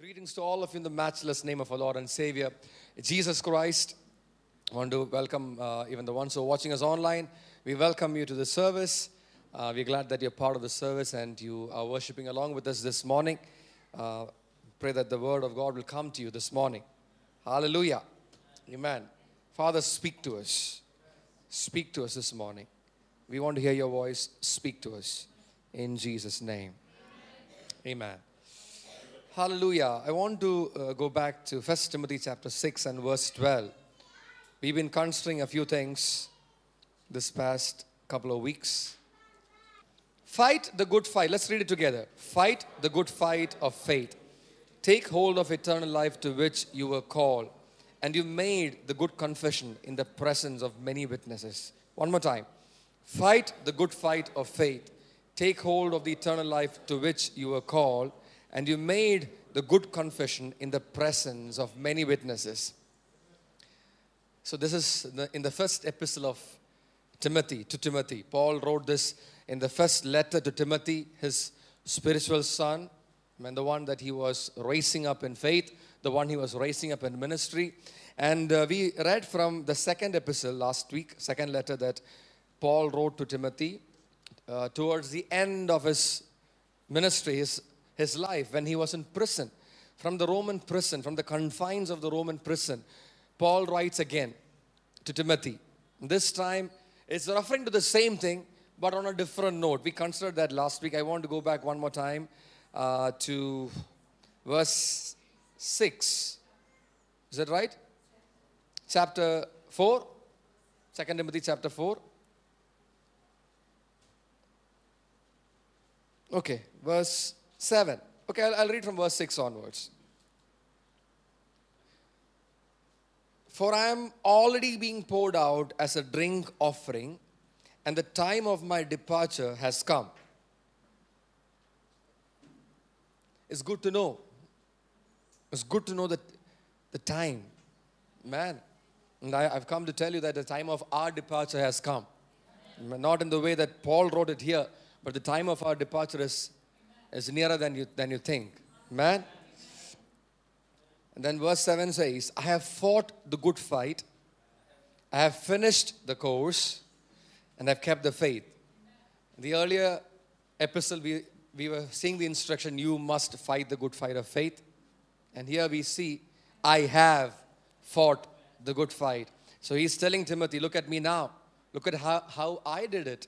Greetings to all of you in the matchless name of our Lord and Savior, Jesus Christ. I want to welcome uh, even the ones who are watching us online. We welcome you to the service. Uh, we're glad that you're part of the service and you are worshiping along with us this morning. Uh, pray that the word of God will come to you this morning. Hallelujah. Amen. Father, speak to us. Speak to us this morning. We want to hear your voice. Speak to us. In Jesus' name. Amen. Hallelujah. I want to uh, go back to 1 Timothy chapter 6 and verse 12. We've been considering a few things this past couple of weeks. Fight the good fight. Let's read it together. Fight the good fight of faith. Take hold of eternal life to which you were called, and you made the good confession in the presence of many witnesses. One more time. Fight the good fight of faith. Take hold of the eternal life to which you were called, and you made the good confession in the presence of many witnesses. So, this is in the first epistle of Timothy, to Timothy. Paul wrote this in the first letter to Timothy, his spiritual son, and the one that he was raising up in faith, the one he was raising up in ministry. And uh, we read from the second epistle last week, second letter that Paul wrote to Timothy uh, towards the end of his ministry, his, his life, when he was in prison. From the Roman prison, from the confines of the Roman prison, Paul writes again to Timothy. This time, it's referring to the same thing, but on a different note. We considered that last week. I want to go back one more time uh, to verse 6. Is that right? Chapter 4, 2 Timothy chapter 4. Okay, verse 7. Okay, I'll, I'll read from verse 6 onwards. For I am already being poured out as a drink offering, and the time of my departure has come. It's good to know. It's good to know that the time, man. And I, have come to tell you that the time of our departure has come. Not in the way that Paul wrote it here, but the time of our departure is, is nearer than you, than you think. Man. And then verse 7 says, I have fought the good fight, I have finished the course, and I've kept the faith. The earlier epistle, we, we were seeing the instruction, you must fight the good fight of faith. And here we see, I have fought the good fight. So he's telling Timothy, look at me now. Look at how, how I did it.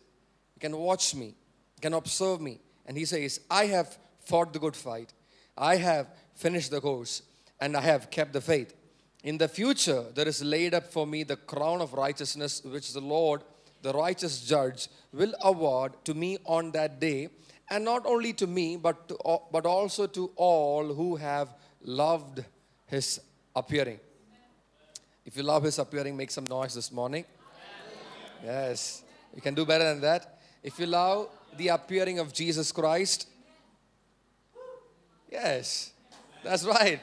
You can watch me, you can observe me. And he says, I have fought the good fight. I have finished the course and I have kept the faith. In the future, there is laid up for me the crown of righteousness, which the Lord, the righteous judge, will award to me on that day, and not only to me, but, to, but also to all who have loved his appearing. If you love his appearing, make some noise this morning. Yes, you can do better than that. If you love the appearing of Jesus Christ, yes, that's right.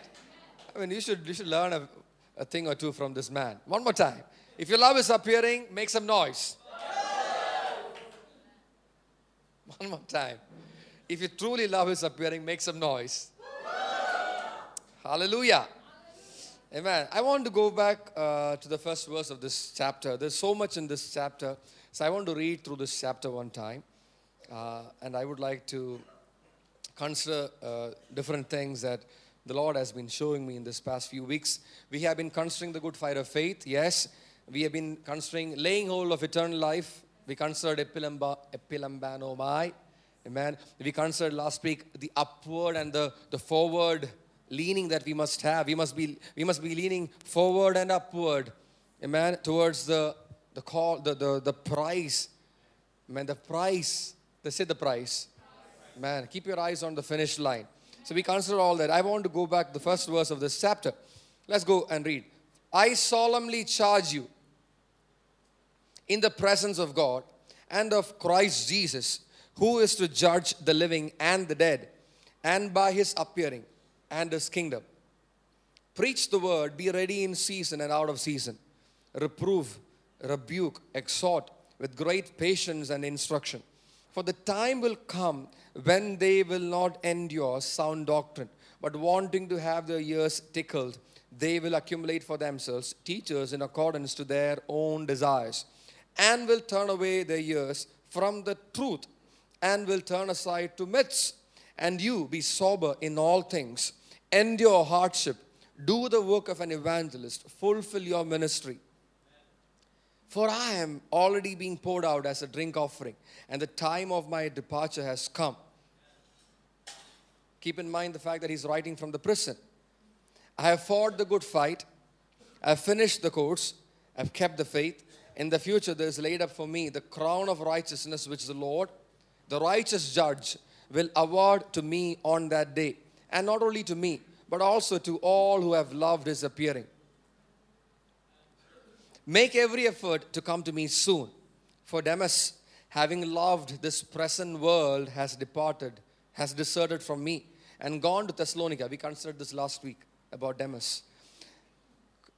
I mean, you should, you should learn a, a thing or two from this man. One more time. If your love is appearing, make some noise. One more time. If you truly love is appearing, make some noise. Hallelujah. Amen. I want to go back uh, to the first verse of this chapter. There's so much in this chapter. So I want to read through this chapter one time. Uh, and I would like to consider uh, different things that the Lord has been showing me in this past few weeks. We have been considering the good fight of faith, yes. We have been considering laying hold of eternal life. We considered epilamba, epilambanomai. Amen. We considered last week the upward and the, the forward leaning that we must have. We must be, we must be leaning forward and upward. Amen. Towards the, the call, the, the, the prize. Amen. The price. They say the price. Man, keep your eyes on the finish line. So we consider all that. I want to go back the first verse of this chapter. Let's go and read. I solemnly charge you in the presence of God and of Christ Jesus, who is to judge the living and the dead, and by his appearing and his kingdom. Preach the word, be ready in season and out of season. Reprove, rebuke, exhort with great patience and instruction. For the time will come when they will not endure sound doctrine, but wanting to have their ears tickled, they will accumulate for themselves teachers in accordance to their own desires, and will turn away their ears from the truth, and will turn aside to myths. And you be sober in all things, endure hardship, do the work of an evangelist, fulfill your ministry. For I am already being poured out as a drink offering, and the time of my departure has come. Keep in mind the fact that he's writing from the prison. I have fought the good fight, I have finished the course, I have kept the faith. In the future, there is laid up for me the crown of righteousness, which the Lord, the righteous judge, will award to me on that day. And not only to me, but also to all who have loved his appearing. Make every effort to come to me soon. For Demas, having loved this present world, has departed, has deserted from me, and gone to Thessalonica. We considered this last week about Demas.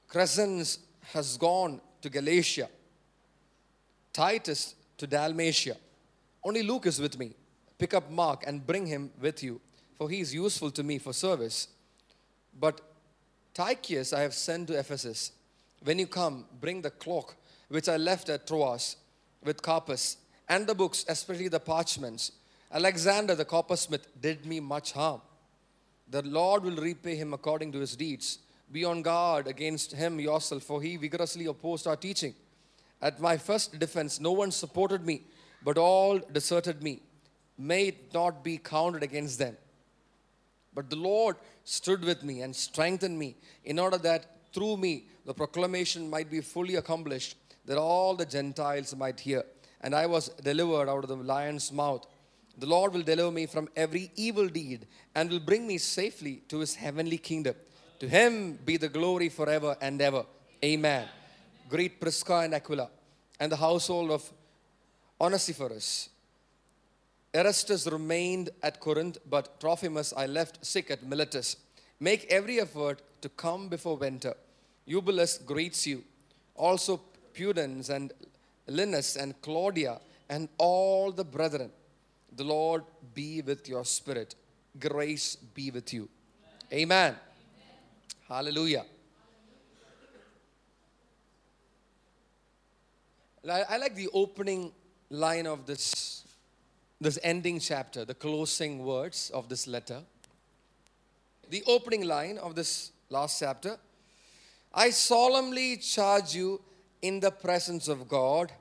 Crescens has gone to Galatia, Titus to Dalmatia. Only Luke is with me. Pick up Mark and bring him with you, for he is useful to me for service. But Tychicus I have sent to Ephesus. When you come, bring the cloak which I left at Troas with Carpus, and the books, especially the parchments. Alexander the coppersmith did me much harm. The Lord will repay him according to his deeds. Be on guard against him yourself, for he vigorously opposed our teaching. At my first defense, no one supported me, but all deserted me. May it not be counted against them. But the Lord stood with me and strengthened me in order that through me the proclamation might be fully accomplished, that all the Gentiles might hear. And I was delivered out of the lion's mouth. The Lord will deliver me from every evil deed and will bring me safely to his heavenly kingdom. To him be the glory forever and ever. Amen. Greet Prisca and Aquila and the household of Onesiphorus. Erastus remained at Corinth, but Trophimus I left sick at Miletus. Make every effort to come before winter. Eubulus greets you. Also Pudens and Linus and Claudia and all the brethren. The Lord be with your spirit. Grace be with you. Amen. Hallelujah. I, I like the opening line of this, this ending chapter, the closing words of this letter. The opening line of this last chapter I solemnly charge you in the presence of God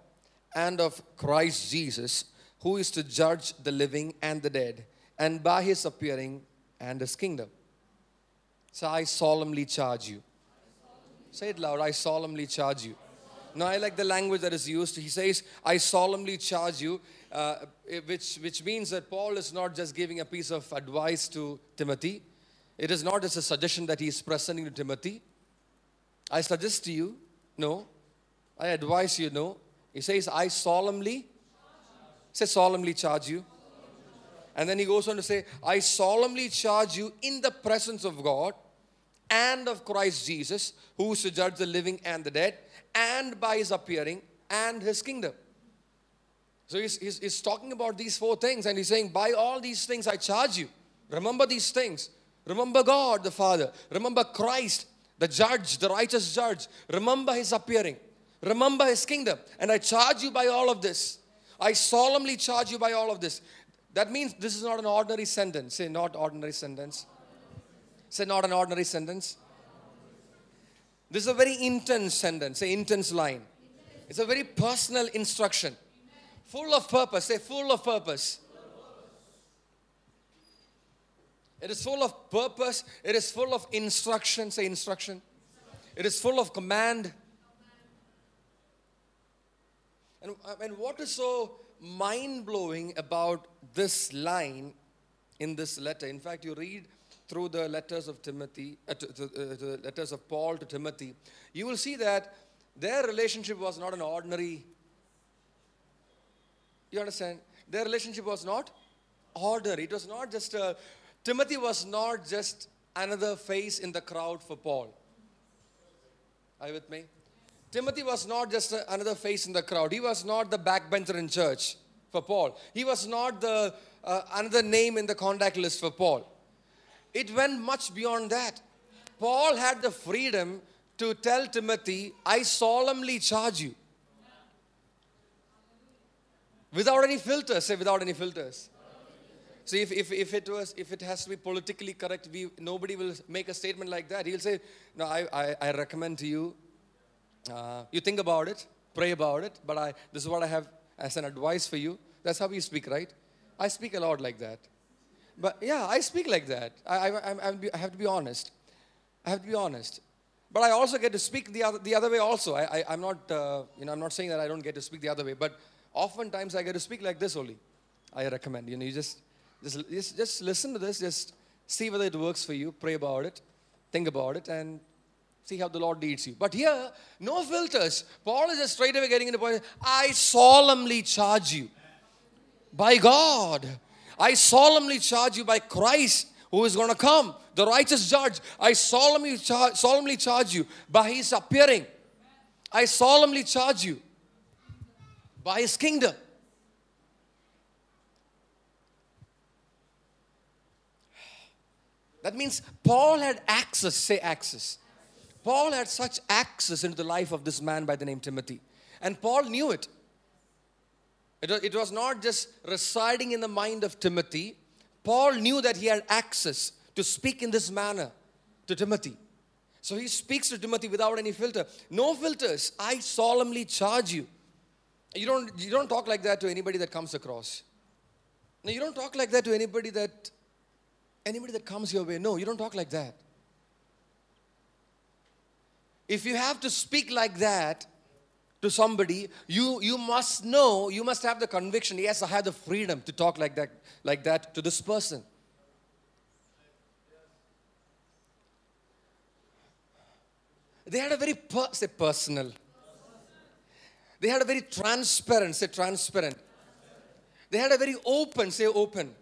and of Christ Jesus, who is to judge the living and the dead, and by his appearing and his kingdom. So I solemnly charge you. Say it loud I solemnly charge you. Now, I like the language that is used. He says, I solemnly charge you, uh, which, which means that Paul is not just giving a piece of advice to Timothy. It is not just a suggestion that he is presenting to Timothy. I suggest to you, no. I advise you, no. He says, I solemnly, say solemnly charge you. And then he goes on to say, I solemnly charge you in the presence of God and of Christ Jesus, who is to judge the living and the dead, and by his appearing and his kingdom. So he's, he's, he's, talking about these four things, and he's saying, By all these things I charge you. Remember these things. Remember God the Father. Remember Christ, the judge, the righteous judge. Remember his appearing. Remember his kingdom. And I charge you by all of this. I solemnly charge you by all of this. That means this is not an ordinary sentence. Say, not ordinary sentence. Say, not an ordinary sentence. This is a very intense sentence, say, intense line. It's a very personal instruction. Full of purpose. Say, full of purpose. It is full of purpose. It is full of instruction. Say, instruction. It is full of command. And, and what is so mind blowing about this line in this letter? In fact, you read through the letters of Timothy, uh, to, to, uh, the letters of Paul to Timothy, you will see that their relationship was not an ordinary. You understand? Their relationship was not ordinary. It was not just a. Timothy was not just another face in the crowd for Paul. Are you with me? Timothy was not just another face in the crowd. He was not the backbencher in church. for Paul. He was not the uh, another name in the contact list for Paul. It went much beyond that. Paul had the freedom to tell Timothy, I solemnly charge you. Without any filters, say without any filters. So if, if, if it was if it has to be politically correct, we nobody will make a statement like that. He'll say, No, I, I, I recommend to you. Uh, you think about it, pray about it, but I this is what I have as an advice for you. That's how we speak, right? I speak a lot like that. But yeah, I speak like that. I, I, I, I have to be honest. I have to be honest. But I also get to speak the other, the other way also. I, I, am not, uh, you know, I'm not saying that I don't get to speak the other way, but oftentimes I get to speak like this only. I recommend, you know, you just, just, just, just listen to this, just see whether it works for you, pray about it, think about it, and see how the Lord leads you. But here, no filters. Paul is just straight away getting into the point. I solemnly charge you by God. I solemnly charge you by Christ who is going to come, the righteous judge. I solemnly, char- solemnly charge you by his appearing. I solemnly charge you by his kingdom. That means Paul had access, say access. Paul had such access into the life of this man by the name Timothy. And Paul knew it. It was not just residing in the mind of Timothy. Paul knew that he had access to speak in this manner to Timothy. So he speaks to Timothy without any filter. No filters. I solemnly charge you. You don't, you don't talk like that to anybody that comes across. No, you don't talk like that to anybody that anybody that comes your way. No, you don't talk like that. If you have to speak like that to somebody, you, you must know, you must have the conviction, yes, I have the freedom to talk like that, like that to this person. They had a very per- say personal. They had a very transparent, say transparent. They had a very open, say open.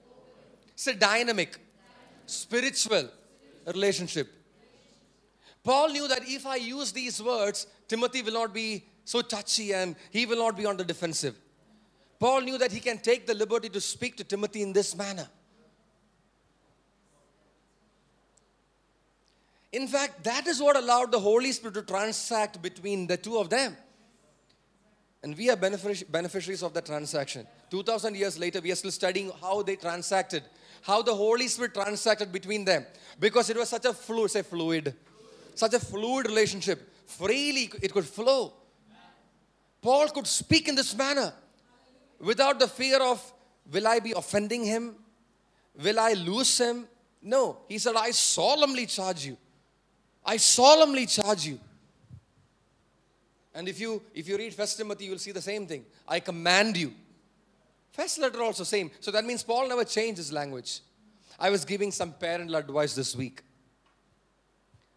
Say dynamic, spiritual relationship. Paul knew that if I use these words, Timothy will not be so touchy and he will not be on the defensive. Paul knew that he can take the liberty to speak to Timothy in this manner. In fact, that is what allowed the Holy Spirit to transact between the two of them. And we are beneficiaries of that transaction. 2000 years later, we are still studying how they transacted, how the Holy Spirit transacted between them. Because it was such a fluid, say fluid, such a fluid relationship. Freely it could flow. Paul could speak in this manner without the fear of, will I be offending him? Will I lose him? No. He said, I solemnly charge you. I solemnly charge you. And if you if you read First Timothy, you will see the same thing. I command you. First letter also same. So that means Paul never changed his language. I was giving some parental advice this week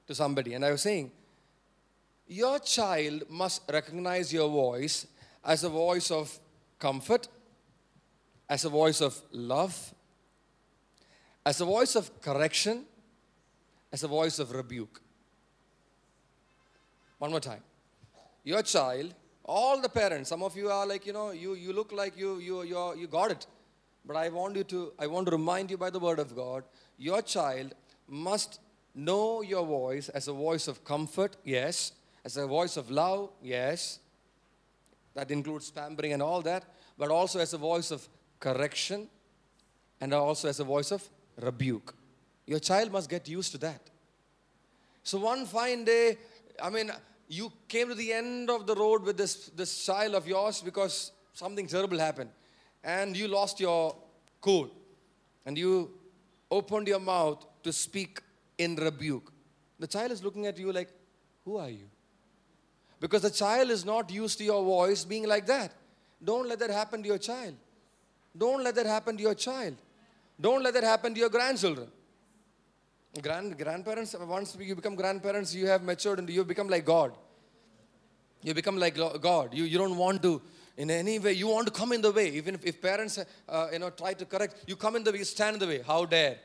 to somebody, and I was saying, your child must recognize your voice as a voice of comfort, as a voice of love, as a voice of correction, as a voice of rebuke. One more time. Your child, all the parents, some of you are like, you know, you, you look like you, you, you, you got it. But I want you to, I want to remind you by the word of God, your child must know your voice as a voice of comfort, yes, as a voice of love, yes. That includes pampering and all that, but also as a voice of correction and also as a voice of rebuke. Your child must get used to that. So one fine day, I mean, you came to the end of the road with this, this child of yours because something terrible happened and you lost your cool and you opened your mouth to speak in rebuke. The child is looking at you like, Who are you? Because the child is not used to your voice being like that. Don't let that happen to your child. Don't let that happen to your child. Don't let that happen to your grandchildren. Grand, grandparents, once you become grandparents, you have matured and you become like God. You become like God. You, you don't want to, in any way, you want to come in the way. Even if, if parents, uh, you know, try to correct, you come in the way, you stand in the way. How dare.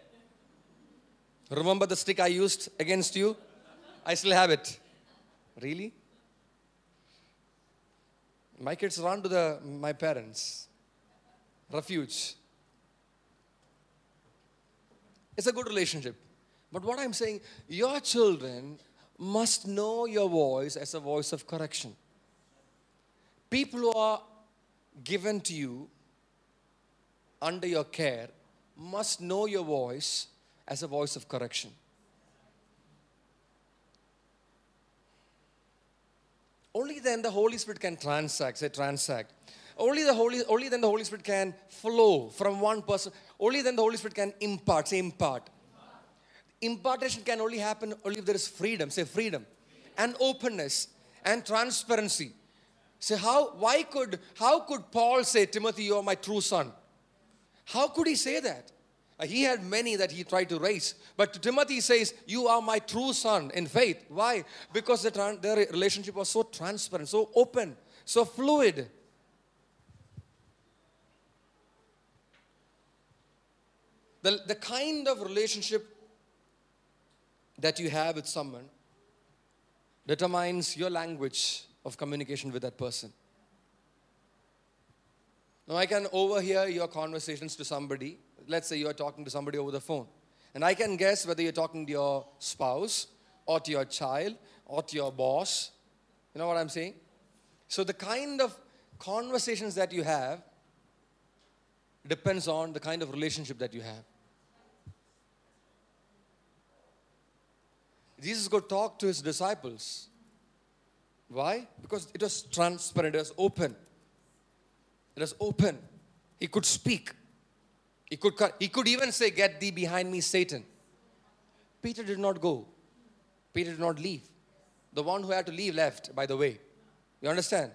Remember the stick I used against you? I still have it. Really? My kids run to the, my parents. refuge. It's a good relationship. But what I'm saying, your children must know your voice as a voice of correction. People who are given to you under your care must know your voice as a voice of correction. Only then the Holy Spirit can transact, say transact. Only the Holy, only then the Holy Spirit can flow from one person. Only then the Holy Spirit can impart, say impart. Impartation can only happen only if there is freedom, say freedom, and openness and transparency. Say how why could how could Paul say, Timothy, you are my true son? How could he say that? Uh, he had many that he tried to raise. But Timothy says, You are my true son in faith. Why? Because the their relationship was so transparent, so open, so fluid. The, the kind of relationship that you have with someone determines your language of communication with that person. Now, I can overhear your conversations to somebody. Let's say you're talking to somebody over the phone. And I can guess whether you're talking to your spouse or to your child or to your boss. You know what I'm saying? So, the kind of conversations that you have depends on the kind of relationship that you have. Jesus could talk to his disciples. Why? Because it was transparent, it was open. It was open. He could speak. He could, he could even say, Get thee behind me, Satan. Peter did not go. Peter did not leave. The one who had to leave left, by the way. You understand?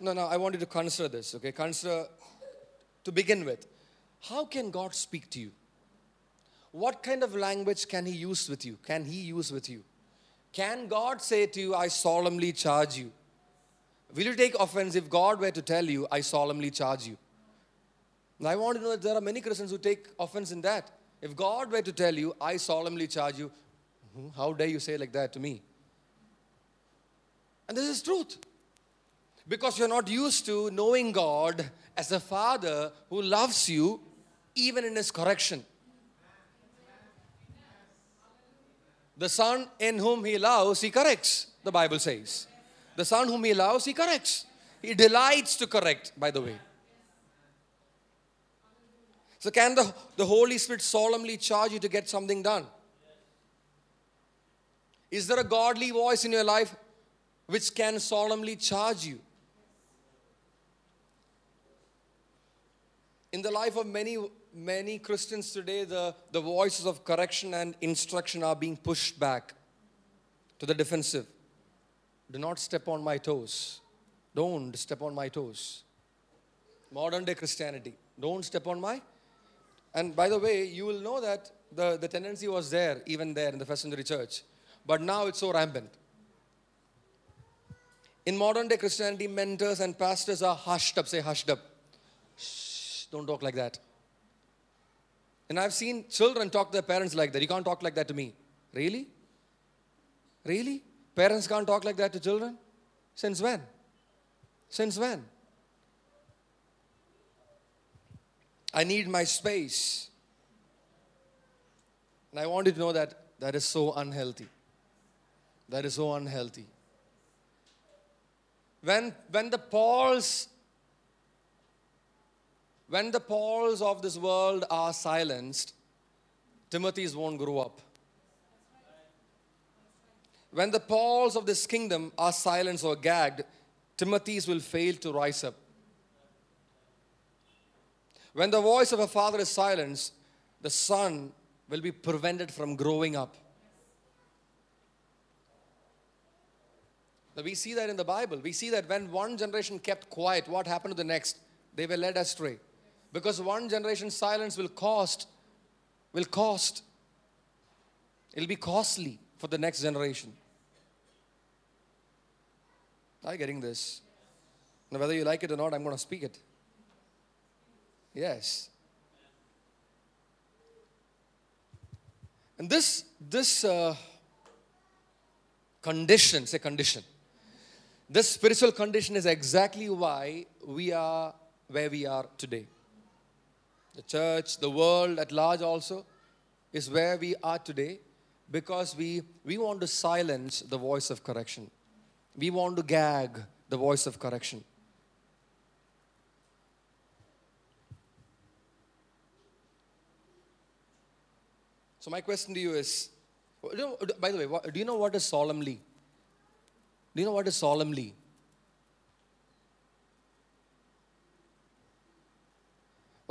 No, no, I want you to consider this, okay? Consider to begin with. How can God speak to you? What kind of language can He use with you? Can He use with you? Can God say to you, I solemnly charge you? Will you take offense if God were to tell you, I solemnly charge you? I want to know that there are many Christians who take offense in that. If God were to tell you, I solemnly charge you, hmm, how dare you say like that to me? And this is truth. Because you're not used to knowing God as a father who loves you even in his correction. The son in whom he loves, he corrects, the Bible says. The son whom he loves, he corrects. He delights to correct, by the way. So, can the, the Holy Spirit solemnly charge you to get something done? Is there a godly voice in your life which can solemnly charge you? In the life of many, many Christians today, the, the voices of correction and instruction are being pushed back to the defensive. Do not step on my toes. Don't step on my toes. Modern day Christianity. Don't step on my. And by the way, you will know that the, the tendency was there, even there in the first century church. But now it's so rampant. In modern day Christianity, mentors and pastors are hushed up, say hushed up. Don't talk like that. And I've seen children talk to their parents like that. You can't talk like that to me. Really? Really? Parents can't talk like that to children? Since when? Since when? I need my space. And I want you to know that that is so unhealthy. That is so unhealthy. When, when the Pauls when the Pauls of this world are silenced, Timothy's won't grow up. When the Pauls of this kingdom are silenced or gagged, Timothy's will fail to rise up. When the voice of a father is silenced, the son will be prevented from growing up. Now we see that in the Bible. We see that when one generation kept quiet, what happened to the next? They were led astray. Because one generation silence will cost, will cost. It'll be costly for the next generation. Are you getting this? Now, whether you like it or not, I'm going to speak it. Yes. And this, this, uh, condition. Say condition. This spiritual condition is exactly why we are where we are today. The church, the world at large also is where we are today because we, we want to silence the voice of correction. We want to gag the voice of correction. So, my question to you is by the way, do you know what is solemnly? Do you know what is solemnly?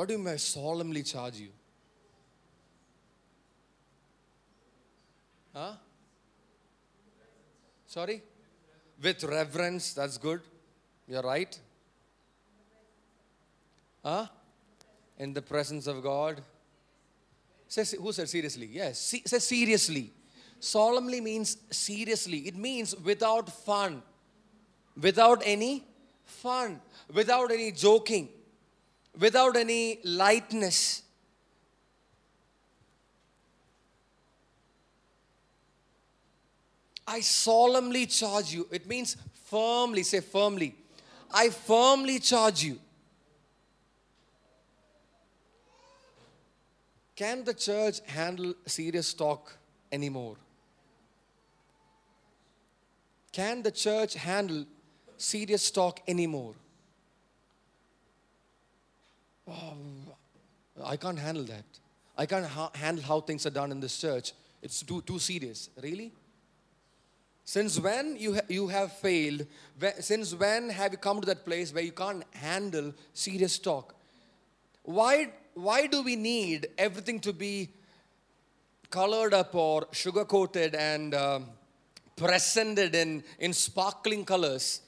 What do you mean solemnly charge you? Huh? Sorry? With reverence, that's good. You're right. Huh? In the presence of God. Say, who said seriously? Yes. Say seriously. Solemnly means seriously. It means without fun, without any fun, without any joking, without any lightness. I solemnly charge you. It means firmly, say firmly. I firmly charge you. Can the church handle serious talk anymore? Can the church handle serious talk anymore? Oh, I can't handle that. I can't ha- handle how things are done in this church. It's too, too serious. Really? Since when you, ha- you have failed, since when have you come to that place where you can't handle serious talk? Why, why do we need everything to be colored up or sugar coated and um, presented in, in sparkling colors.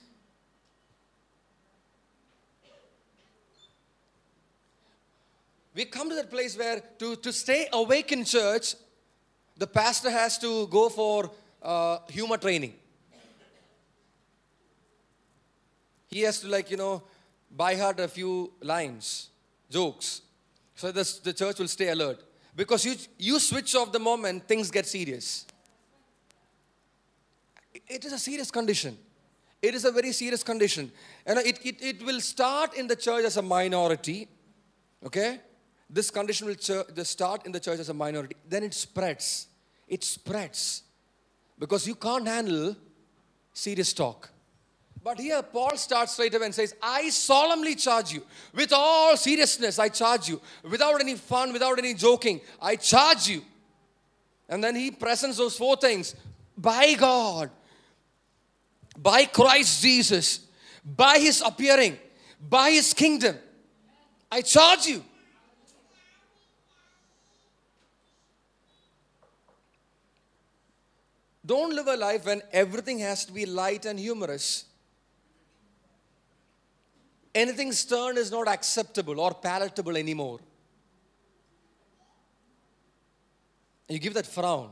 We come to that place where to, to stay awake in church, the pastor has to go for uh, humor training. He has to, like, you know, by heart a few lines, jokes, so the, the church will stay alert. Because you, you switch off the moment things get serious. It is a serious condition. It is a very serious condition. And it, it, it will start in the church as a minority. Okay? This condition will church, start in the church as a minority. Then it spreads. It spreads. Because you can't handle serious talk. But here Paul starts straight away and says, I solemnly charge you, with all seriousness, I charge you, without any fun, without any joking, I charge you. And then he presents those four things by God, by Christ Jesus, by his appearing, by his kingdom. I charge you. Don't live a life when everything has to be light and humorous. Anything stern is not acceptable or palatable anymore. You give that frown.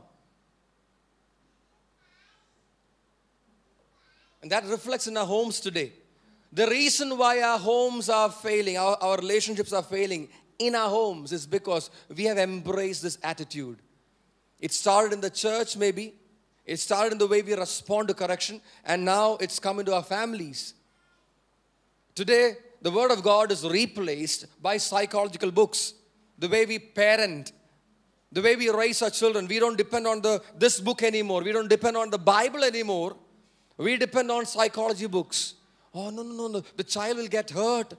And that reflects in our homes today. The reason why our homes are failing, our, our relationships are failing in our homes is because we have embraced this attitude. It started in the church, maybe. It started in the way we respond to correction, and now it's come into our families. Today, the Word of God is replaced by psychological books. The way we parent, the way we raise our children, we don't depend on the, this book anymore. We don't depend on the Bible anymore. We depend on psychology books. Oh, no, no, no, no. The child will get hurt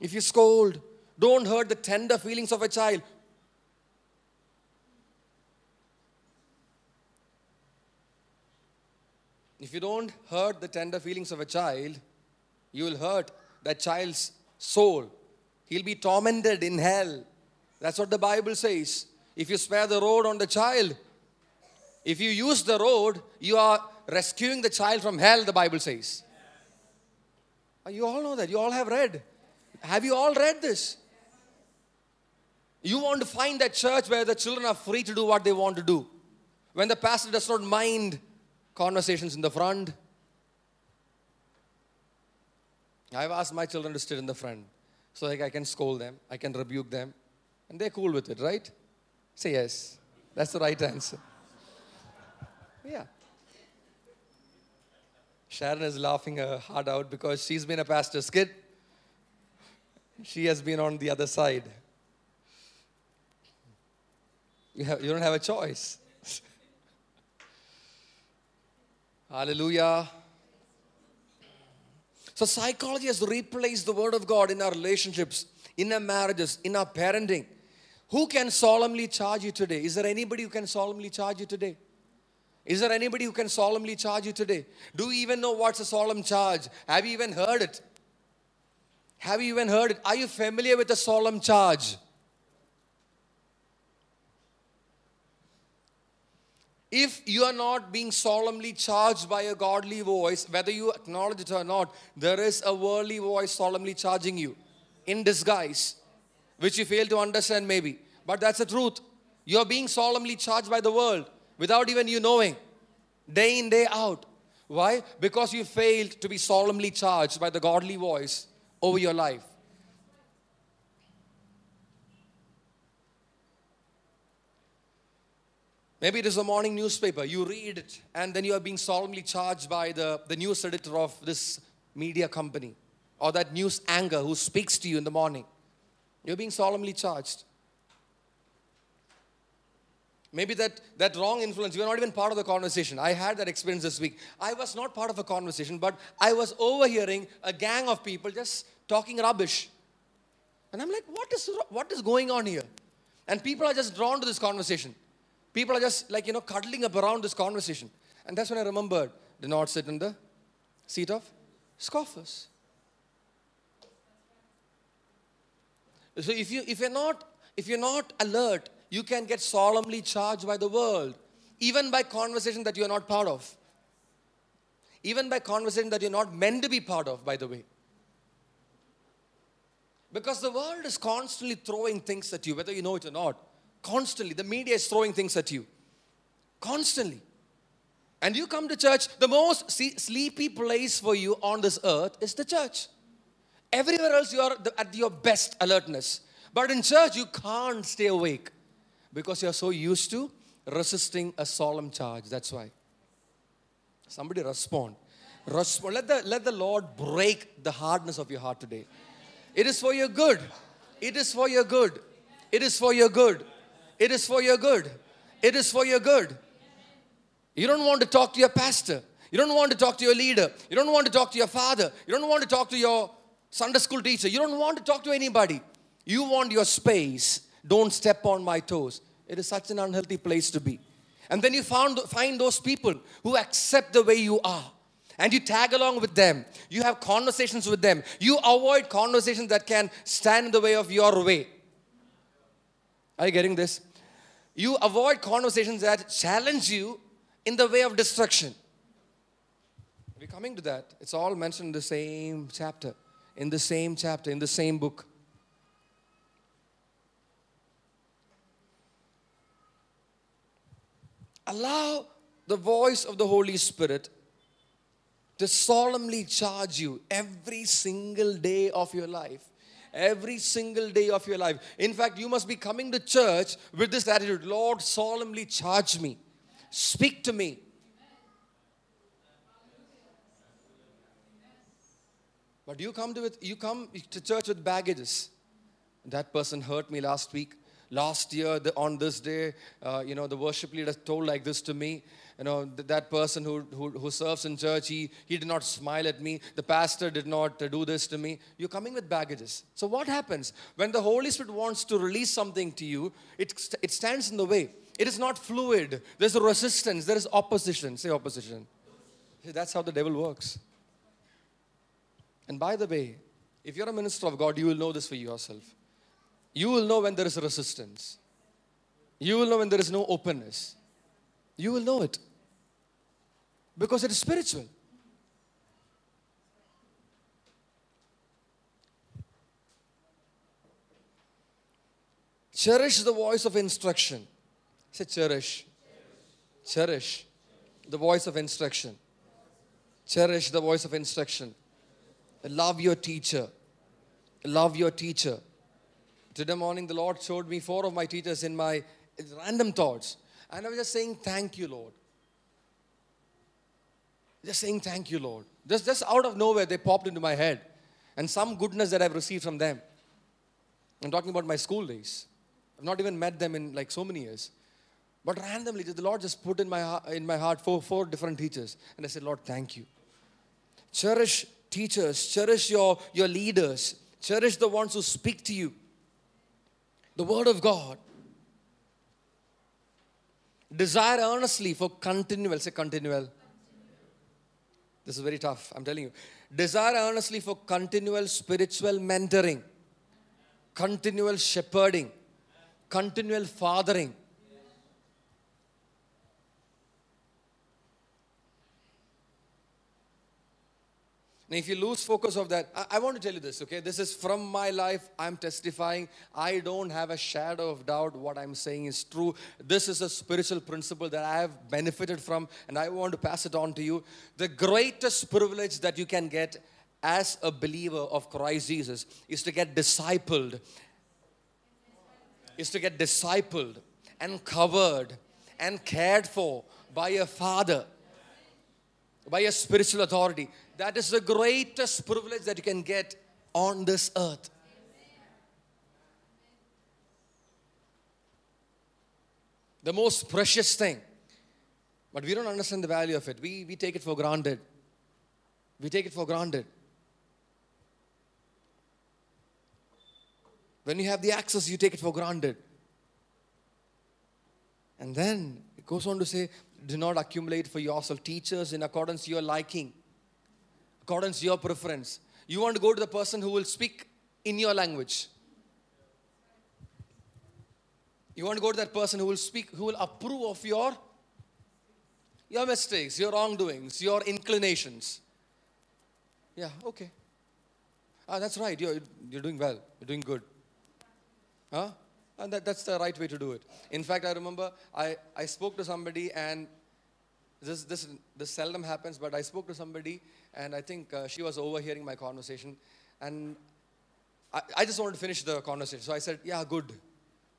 if you scold. Don't hurt the tender feelings of a child. If you don't hurt the tender feelings of a child, you will hurt that child's soul. He'll be tormented in hell. That's what the Bible says. If you spare the road on the child, if you use the road, you are rescuing the child from hell, the Bible says. Ah, you all know that. You all have read. Have you all read this? You want to find that church where the children are free to do what they want to do. When the pastor does not mind conversations in the front, I've asked my children to sit in the front so like I can scold them, I can rebuke them, and they're cool with it, right? Say yes. That's the right answer. Yeah. Sharon is laughing her heart out because she's been a pastor's kid. She has been on the other side. You, have, you don't have a choice. Hallelujah. So, psychology has replaced the Word of God in our relationships, in our marriages, in our parenting. Who can solemnly charge you today? Is there anybody who can solemnly charge you today? Is there anybody who can solemnly charge you today? Do you even know what's a solemn charge? Have you even heard it? Have you even heard it? Are you familiar with a solemn charge? If you are not being solemnly charged by a godly voice, whether you acknowledge it or not, there is a worldly voice solemnly charging you in disguise, which you fail to understand maybe. But that's the truth. You're being solemnly charged by the world without even you knowing, day in, day out. Why? Because you failed to be solemnly charged by the godly voice over your life. Maybe it is a morning newspaper. You read it, and then you are being solemnly charged by the, the news editor of this media company or that news anchor who speaks to you in the morning. You're being solemnly charged. Maybe that, that wrong influence, you're not even part of the conversation. I had that experience this week. I was not part of a conversation, but I was overhearing a gang of people just talking rubbish. And I'm like, what is, what is going on here? And people are just drawn to this conversation. People are just like, you know, cuddling up around this conversation. And that's when I remembered do not sit in the seat of scoffers. So if you if you're not if you're not alert, you can get solemnly charged by the world, even by conversation that you're not part of. Even by conversation that you're not meant to be part of, by the way. Because the world is constantly throwing things at you, whether you know it or not. Constantly. The media is throwing things at you. Constantly. And you come to church, the most sleepy place for you on this earth is the church. Everywhere else, you are at your best alertness. But in church, you can't stay awake because you're so used to resisting a solemn charge. That's why. Somebody respond. Respond. Let the, let the Lord break the hardness of your heart today. It is for your good. It is for your good. It is for your good. It is for your good. It is for your good. You don't want to talk to your pastor. You don't want to talk to your leader. You don't want to talk to your father. You don't want to talk to your Sunday school teacher. You don't want to talk to anybody. You want your space. Don't step on my toes. It is such an unhealthy place to be. And then you found, find those people who accept the way you are. And you tag along with them. You have conversations with them. You avoid conversations that can stand in the way of your way. Are you getting this? You avoid conversations that challenge you in the way of destruction. We're coming to that. It's all mentioned in the same chapter, in the same chapter, in the same book. Allow the voice of the Holy Spirit to solemnly charge you every single day of your life. Every single day of your life. In fact, you must be coming to church with this attitude Lord, solemnly charge me, speak to me. But you come to it, you come to church with baggages. That person hurt me last week last year the, on this day, uh, you know, the worship leader told like this to me. You know, th- that person who, who, who, serves in church, he, he did not smile at me. The pastor did not uh, do this to me. You're coming with baggages. So what happens? When the Holy Spirit wants to release something to you, it, it stands in the way. It is not fluid. There's a resistance. There is opposition. Say opposition. That's how the devil works. And by the way, if you're a minister of God, you will know this for yourself. You will know when there is resistance. You will know when there is no openness. You will know it. Because it is spiritual. Cherish the voice of instruction. Say, cherish. Cherish the voice of instruction. Cherish the voice of instruction. Love your teacher. Love your teacher. Today morning, the Lord showed me four of my teachers in my random thoughts. And I was just saying, Thank you, Lord. Just saying thank you, Lord. Just, just out of nowhere, they popped into my head. And some goodness that I've received from them. I'm talking about my school days. I've not even met them in like so many years. But randomly, the Lord just put in my, in my heart four, four different teachers. And I said, Lord, thank you. Cherish teachers, cherish your, your leaders, cherish the ones who speak to you. The Word of God. Desire earnestly for continual, say continual. This is very tough, I'm telling you. Desire earnestly for continual spiritual mentoring, continual shepherding, continual fathering. Now, if you lose focus of that, I, I want to tell you this, okay? This is from my life. I'm testifying. I don't have a shadow of doubt what I'm saying is true. This is a spiritual principle that I have benefited from, and I want to pass it on to you. The greatest privilege that you can get as a believer of Christ Jesus is to get discipled, is to get discipled and covered and cared for by a father by a spiritual authority. That is the greatest privilege that you can get on this earth. The most precious thing. But we don't understand the value of it. We, we take it for granted. We take it for granted. When you have the access, you take it for granted. And then it goes on to say, do not accumulate for yourself teachers in accordance to your liking, accordance to your preference. You want to go to the person who will speak in your language. You want to go to that person who will speak, who will approve of your your mistakes, your wrongdoings, your inclinations. Yeah, okay. Ah, that's right. You're, you're doing well. You're doing good. Huh? And that, that's the right way to do it. In fact, I remember I, I spoke to somebody, and this, this, this seldom happens, but I spoke to somebody, and I think uh, she was overhearing my conversation. And I, I just wanted to finish the conversation. So I said, Yeah, good.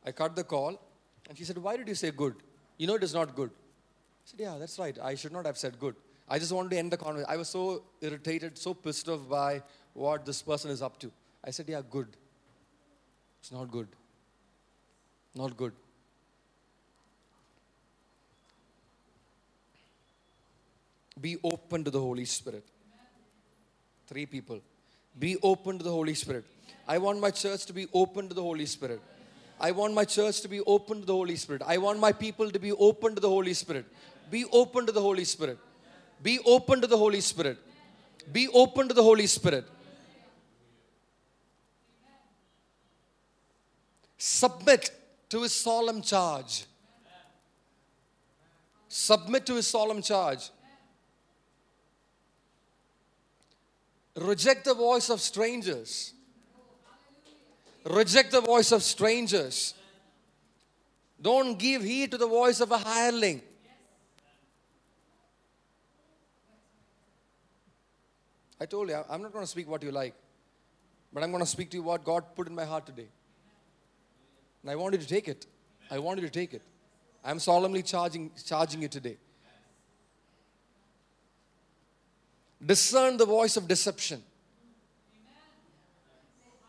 I cut the call, and she said, Why did you say good? You know it is not good. I said, Yeah, that's right. I should not have said good. I just wanted to end the conversation. I was so irritated, so pissed off by what this person is up to. I said, Yeah, good. It's not good. Not good. Be open to the Holy Spirit. Three people. Be open to the Holy Spirit. I want my church to be open to the Holy Spirit. I want my church to be open to the Holy Spirit. I want my people to be open to the Holy Spirit. Be open to the Holy Spirit. Be open to the Holy Spirit. Be open to the Holy Spirit. Submit to his solemn charge. Submit to his solemn charge. Reject the voice of strangers. Reject the voice of strangers. Don't give heed to the voice of a hireling. I told you, I'm not going to speak what you like, but I'm going to speak to you what God put in my heart today. And I want you to take it. I want you to take it. I'm solemnly charging, charging you today. Discern the voice of deception.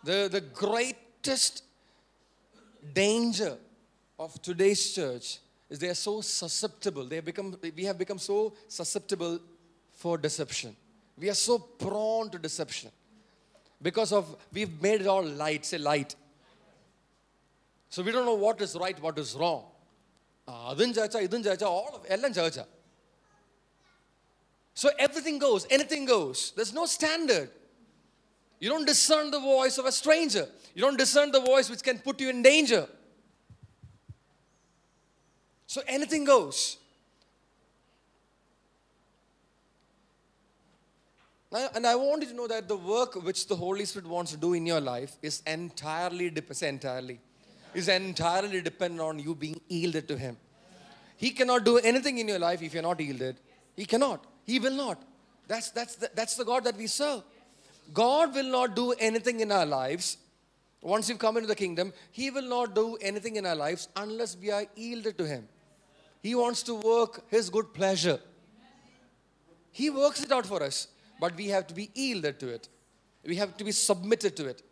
The, the greatest danger of today's church is they are so susceptible. They have become, we have become so susceptible for deception. We are so prone to deception because of we've made it all light. Say light. So we don't know what is right, what is wrong. ആ, അതും ചേർച്ച ഇതും ചേർച്ച all of എല്ലാം ചേർച്ച so everything goes, anything goes. There's no standard. You don't discern the voice of a stranger. You don't discern the voice which can put you in danger. So anything goes. And I want you to know that the work which the Holy Spirit wants to do in your life is entirely, dep- say entirely, is entirely dependent on you being yielded to Him. He cannot do anything in your life if you're not yielded. He cannot. He will not. That's, that's, the, that's the God that we serve. God will not do anything in our lives. Once you've come into the kingdom, He will not do anything in our lives unless we are yielded to Him. He wants to work His good pleasure. He works it out for us, but we have to be yielded to it. We have to be submitted to it.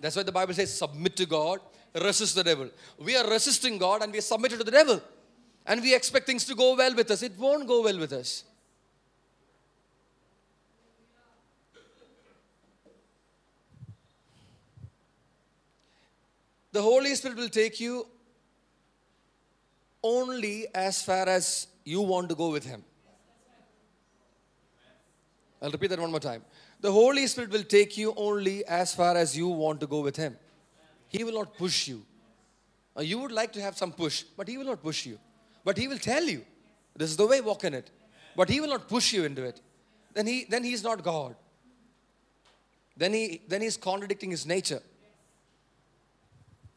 That's why the Bible says, submit to God, resist the devil. We are resisting God and we are submitted to the devil. And we expect things to go well with us. It won't go well with us. The Holy Spirit will take you only as far as you want to go with Him. I'll repeat that one more time. The Holy Spirit will take you only as far as you want to go with Him. He will not push you. Uh, You would like to have some push, but He will not push you. But He will tell you, this is the way, walk in it. But He will not push you into it. Then He then He's not God. Then He then He's contradicting His nature.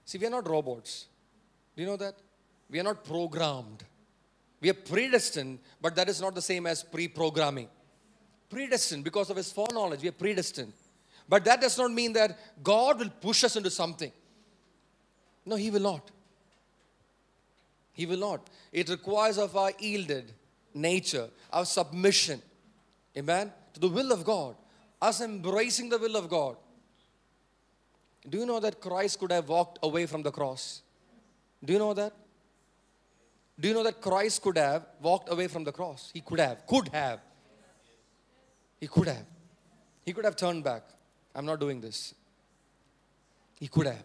See, we are not robots. Do you know that? We are not programmed. We are predestined, but that is not the same as pre programming. Predestined because of His foreknowledge, we are predestined. But that does not mean that God will push us into something. No, He will not. He will not. It requires of our yielded nature, our submission, amen, to the will of God, us embracing the will of God. Do you know that Christ could have walked away from the cross? Do you know that? Do you know that Christ could have walked away from the cross? He could have. Could have. He could have. He could have turned back. I'm not doing this. He could have.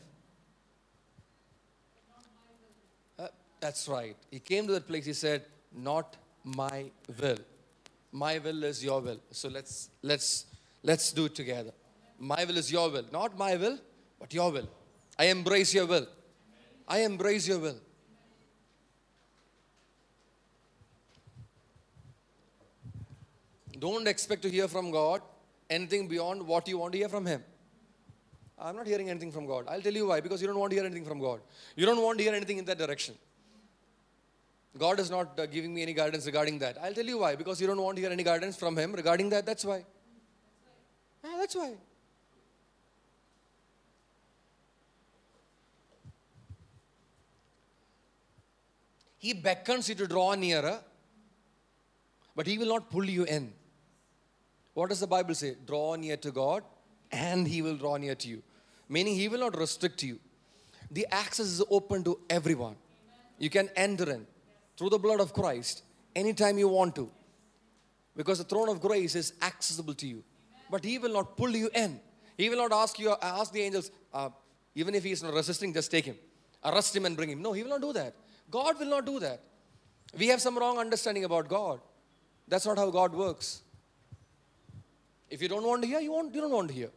Uh, that's right. He came to that place. He said, "Not my will. My will is your will." So let's let's let's do it together. My will is your will, not my will, but your will. I embrace your will. I embrace your will. Don't expect to hear from God anything beyond what you want to hear from Him. I'm not hearing anything from God. I'll tell you why. Because you don't want to hear anything from God. You don't want to hear anything in that direction. God is not uh, giving me any guidance regarding that. I'll tell you why. Because you don't want to hear any guidance from Him regarding that. That's why. Ah, that's why. He beckons you to draw nearer, but He will not pull you in. What does the Bible say? Draw near to God, and He will draw near to you. Meaning, He will not restrict you. The access is open to everyone. You can enter in through the blood of Christ anytime you want to. Because the throne of grace is accessible to you. But He will not pull you in. He will not ask you, ask the angels, uh, even if He is not resisting, just take Him. Arrest Him and bring Him. No, He will not do that. God will not do that. We have some wrong understanding about God. That's not how God works. If you don't want to hear, you, won't, you don't want to hear.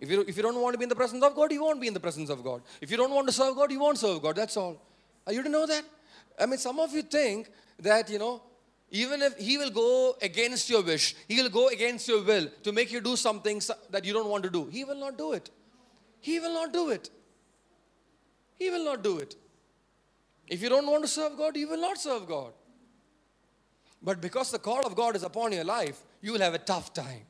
If you, if you don't want to be in the presence of God, you won't be in the presence of God. If you don't want to serve God, you won't serve God. That's all. Uh, You didn't know that? I mean, some of you think that, you know, even if He will go against your wish, He will go against your will to make you do something that you don't want to do. He will not do it. He will not do it. He will not do it. If you don't want to serve God, you will not serve God. But because the call of God is upon your life, you will have a tough time.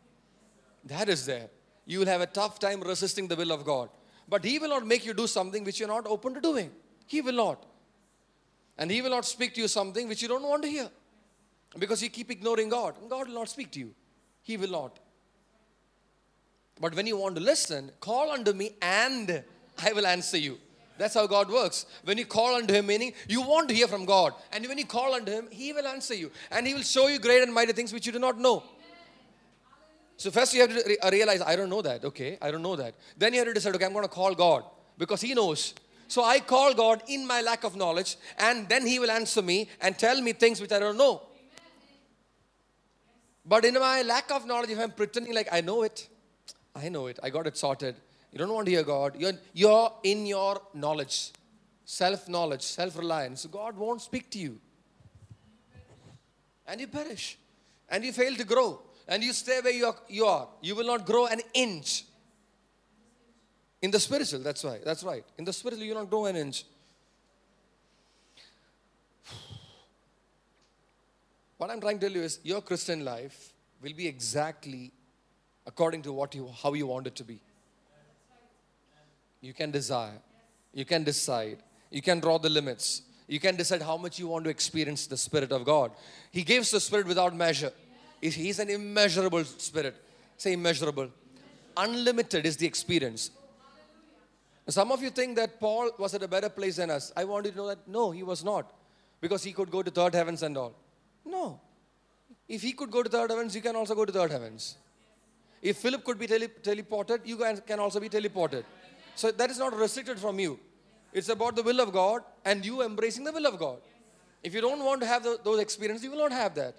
That is there. You will have a tough time resisting the will of God. But He will not make you do something which you're not open to doing. He will not. And He will not speak to you something which you don't want to hear. Because you keep ignoring God. And God will not speak to you. He will not. But when you want to listen, call unto me and I will answer you. That's how God works. When you call unto Him, meaning you want to hear from God. And when you call unto Him, He will answer you. And He will show you great and mighty things which you do not know. So first you have to uh, realize, I don't know that. Okay, I don't know that. Then you have to decide, okay, I'm going to call God because He knows. So I call God in my lack of knowledge, and then He will answer me and tell me things which I don't know. But in my lack of knowledge, if I'm pretending like I know it, I know it, I got it sorted. You don't want to hear God. You're, you're in your knowledge, self knowledge, self reliance. God won't speak to you. And you perish. And you fail to grow. And you stay where you are. You, are. you will not grow an inch. In the spiritual, that's why. That's right. In the spiritual, you don't grow an inch. What I'm trying to tell you is your Christian life will be exactly according to what you how you want it to be. You can desire, you can decide, you can draw the limits, you can decide how much you want to experience the Spirit of God. He gives the Spirit without measure. He's- He's an immeasurable Spirit. Say immeasurable. Unlimited is the experience. Some of you think that Paul was at a better place than us. I want you to know that no, he was not. Because he could go to third heavens and all. No. If he could go to third heavens, you can also go to third heavens. If Philip could be tele- teleported, you can also be teleported. So that is not restricted from you. It's about the will of God and you embracing the will of God. If you don't want to have tho- those experiences, you will not have that.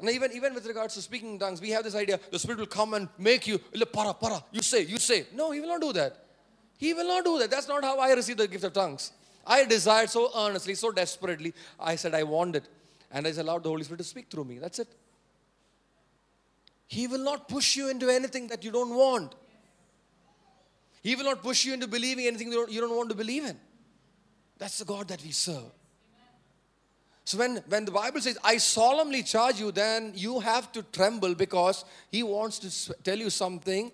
And even, even with regards to speaking in tongues, we have this idea the Spirit will come and make you, "Ila, para, para, you say, you say. No, He will not do that. He will not do that. That's not how I received the gift of tongues. I desired so earnestly, so desperately. I said, I want it. And I allowed the Holy Spirit to speak through me. That's it. He will not push you into anything that you don't want. He will not push you into believing anything you don't want to believe in. That's the God that we serve. So when, when the Bible says, I solemnly charge you, then you have to tremble because He wants to tell you something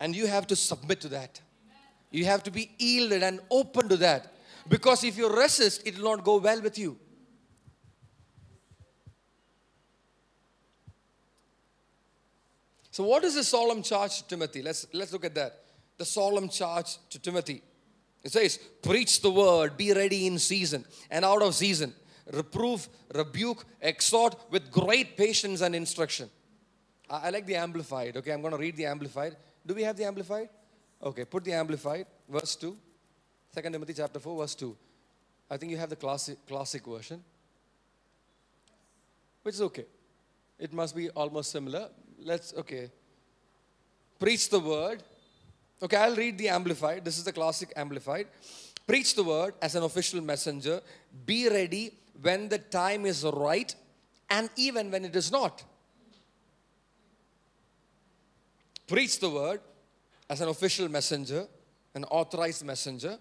and you have to submit to that. You have to be yielded and open to that. Because if you resist, it will not go well with you. So, what is the solemn charge to Timothy? Let's, let's look at that. The solemn charge to Timothy. It says, Preach the word, be ready in season and out of season. Reprove, rebuke, exhort with great patience and instruction. I, I like the Amplified. Okay, I'm going to read the Amplified. Do we have the Amplified? Okay, put the Amplified, verse 2. 2 Timothy chapter 4, verse 2. I think you have the classic, classic version, which is okay. It must be almost similar. Let's, okay. Preach the word. Okay, I'll read the Amplified. This is the classic Amplified. Preach the word as an official messenger. Be ready when the time is right and even when it is not. Preach the word as an official messenger, an authorized messenger.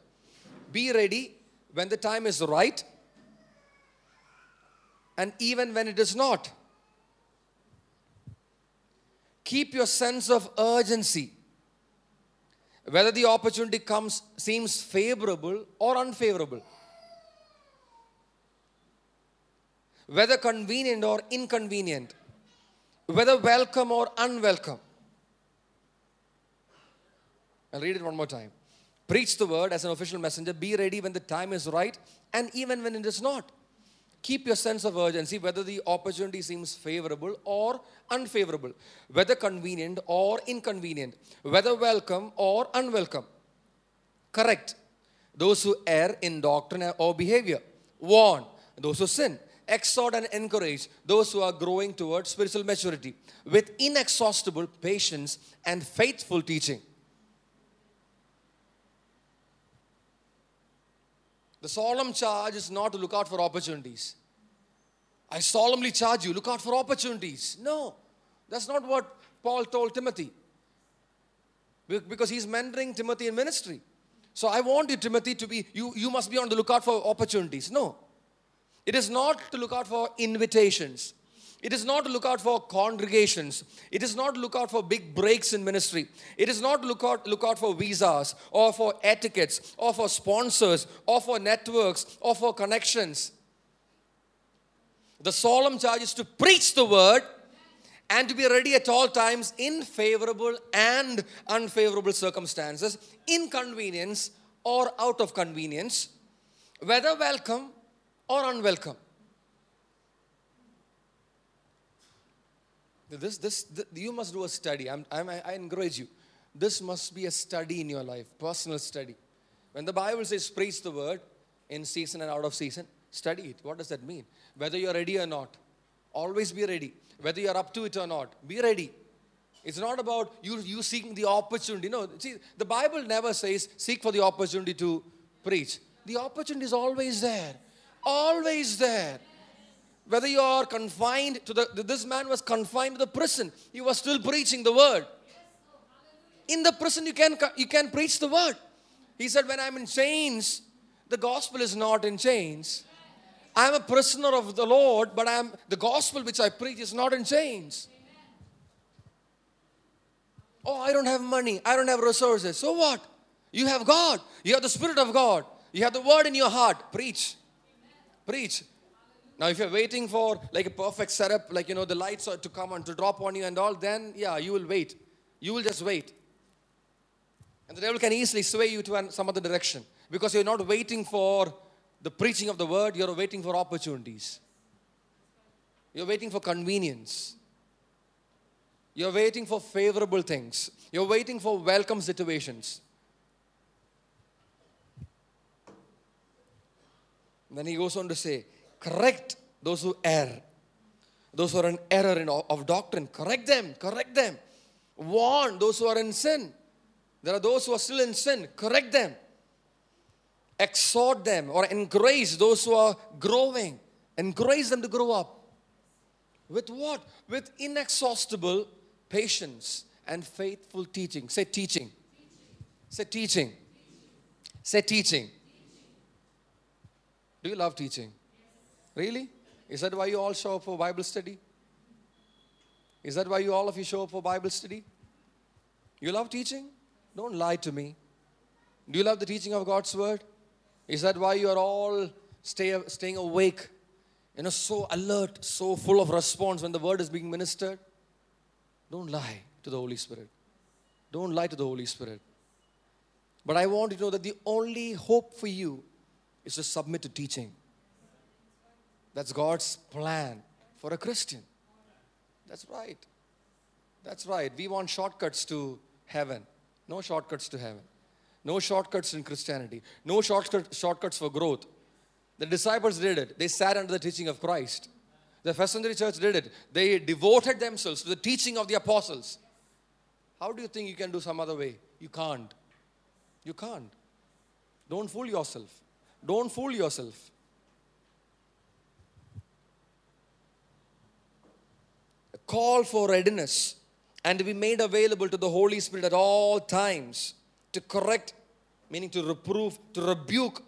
Be ready when the time is right and even when it is not. Keep your sense of urgency. Whether the opportunity comes seems favorable or unfavorable. Whether convenient or inconvenient. Whether welcome or unwelcome. I'll read it one more time. Preach the word as an official messenger. Be ready when the time is right and even when it is not. Keep your sense of urgency, whether the opportunity seems favorable or unfavorable, whether convenient or inconvenient, whether welcome or unwelcome. Correct. Those who err in doctrine or behavior, warn. Those who sin, exhort and encourage. Those who are growing towards spiritual maturity. With inexhaustible patience and faithful teaching. The solemn charge is not to look out for opportunities. I solemnly charge you, look out for opportunities. No, that's not what Paul told Timothy. Because he's mentoring Timothy in ministry. So I want you, Timothy, to be, you, you must be on the lookout for opportunities. No. It is not to look out for invitations. It is not to look out for congregations. It is not to look out for big breaks in ministry. It is not to look out, look out for visas or for etiquettes or for sponsors or for networks or for connections. The solemn charge is to preach the word and to be ready at all times in favorable and unfavorable circumstances, inconvenience or out of convenience, whether welcome or unwelcome. This, this, th- you must do a study. I'm, I'm, I encourage you. This must be a study in your life, personal study. When the Bible says preach the word in season and out of season, study it. What does that mean? Whether you're ready or not, always be ready. Whether you're up to it or not, be ready. It's not about you, you seeking the opportunity. No, see, the Bible never says seek for the opportunity to preach. The opportunity is always there. Always there. Whether you are confined to the, this man was confined to the prison, he was still preaching the word. In the prison, you can, you can preach the word. He said, When I'm in chains, the gospel is not in chains. I'm a prisoner of the Lord, but I'm the gospel which I preach is not in chains. Oh, I don't have money, I don't have resources. So what? You have God, you have the Spirit of God. You have the word in your heart. Preach. Preach. Now, if you're waiting for like a perfect setup, like you know, the lights are to come and to drop on you and all, then yeah, you will wait. You will just wait. And the devil can easily sway you to an- some other direction because you're not waiting for the preaching of the word, you're waiting for opportunities. You're waiting for convenience. You're waiting for favorable things. You're waiting for welcome situations. Then he goes on to say, correct those who err. Those who are in error in, of doctrine, correct them, correct them. Warn those who are in sin. There are those who are still in sin, correct them. Exhort them or encourage those who are growing. Encourage them to grow up. With what? With inexhaustible patience and faithful teaching. Say teaching. Say teaching. Say teaching. Do you love teaching? Really? Is that why you all show up for Bible study? Is that why you all of you show up for Bible study? You love teaching? Don't lie to me. Do you love the teaching of God's word? Is that why you are all stay, staying awake? You know, so alert, so full of response when the word is being ministered? Don't lie to the Holy Spirit. Don't lie to the Holy Spirit. But I want you to know that the only hope for you is to submit to teaching. That's God's plan for a Christian. That's right. That's right. We want shortcuts to heaven. No shortcuts to heaven. No shortcuts in Christianity. No shortcut, shortcuts for growth. The disciples did it. They sat under the teaching of Christ. The first century church did it. They devoted themselves to the teaching of the apostles. How do you think you can do some other way? You can't. You can't. Don't fool yourself. Don't fool yourself. Call for readiness and to be made available to the Holy Spirit at all times to correct, meaning to reprove, to rebuke,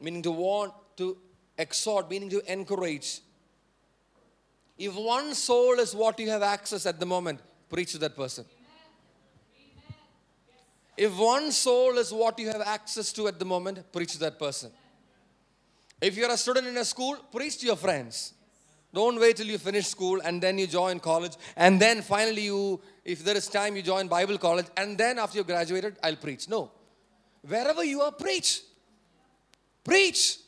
meaning to warn, to exhort, meaning to encourage. If one soul is what you have access at the moment, preach to that person. If one soul is what you have access to at the moment, preach to that person. If you're a student in a school, preach to your friends. Don't wait till you finish school and then you join college and then finally you, if there is time, you join Bible college and then after you graduated, I'll preach. No. Wherever you are, preach. Preach.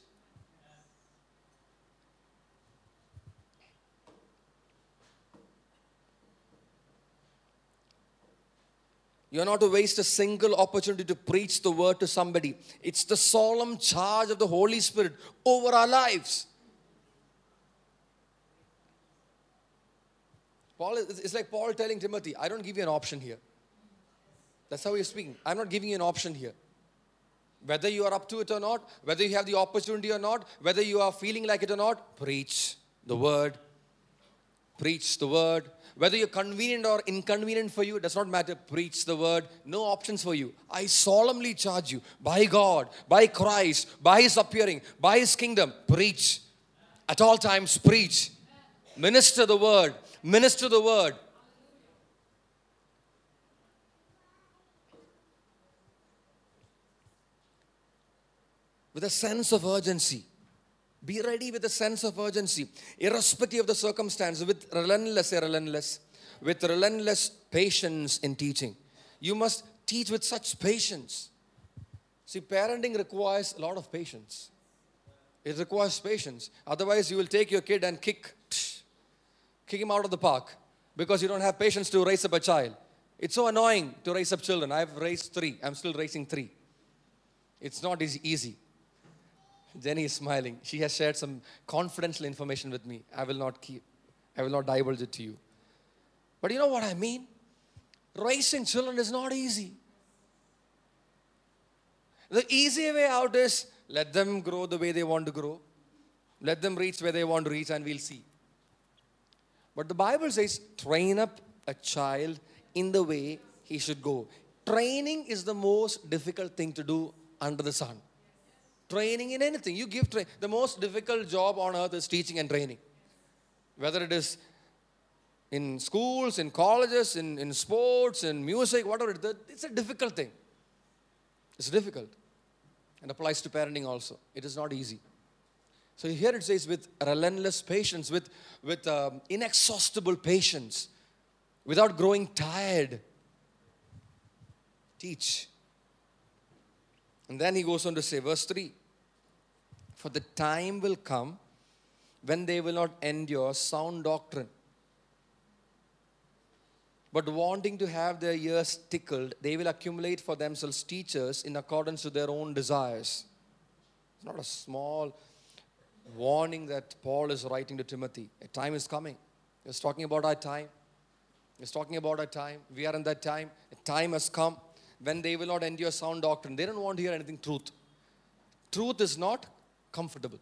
You're not to waste a single opportunity to preach the word to somebody. It's the solemn charge of the Holy Spirit over our lives. Paul, it's like Paul telling Timothy, I don't give you an option here. That's how he's speaking. I'm not giving you an option here. Whether you are up to it or not, whether you have the opportunity or not, whether you are feeling like it or not, preach the word. Preach the word. Whether you're convenient or inconvenient for you, it does not matter. Preach the word. No options for you. I solemnly charge you by God, by Christ, by His appearing, by His kingdom. Preach. At all times, preach. Minister the word. Minister the word. With a sense of urgency. Be ready with a sense of urgency, irrespective of the circumstance, with relentless, relentless, with relentless patience in teaching. You must teach with such patience. See, parenting requires a lot of patience. It requires patience. Otherwise, you will take your kid and kick, kick him out of the park because you don't have patience to raise up a child. It's so annoying to raise up children. I've raised three. I'm still raising three. It's not easy. Jenny is smiling. She has shared some confidential information with me. I will not keep, I will not divulge it to you. But you know what I mean? Raising children is not easy. The easy way out is let them grow the way they want to grow. Let them reach where they want to reach, and we'll see. But the Bible says, train up a child in the way he should go. Training is the most difficult thing to do under the sun training in anything. You give. The most difficult job on earth is teaching and training. Whether it is in schools, in colleges, in, in sports, in music, whatever it is, it's a difficult thing. It's difficult. and applies to parenting also. It is not easy. So here it says with relentless patience, with, with um, inexhaustible patience, without growing tired. Teach. And then he goes on to say, verse 3 For the time will come when they will not endure sound doctrine. But wanting to have their ears tickled, they will accumulate for themselves teachers in accordance to their own desires. It's not a small warning that Paul is writing to Timothy. A time is coming. He's talking about our time. He's talking about our time. We are in that time. A time has come when they will not endure sound doctrine. They don't want to hear anything truth. Truth is not comfortable.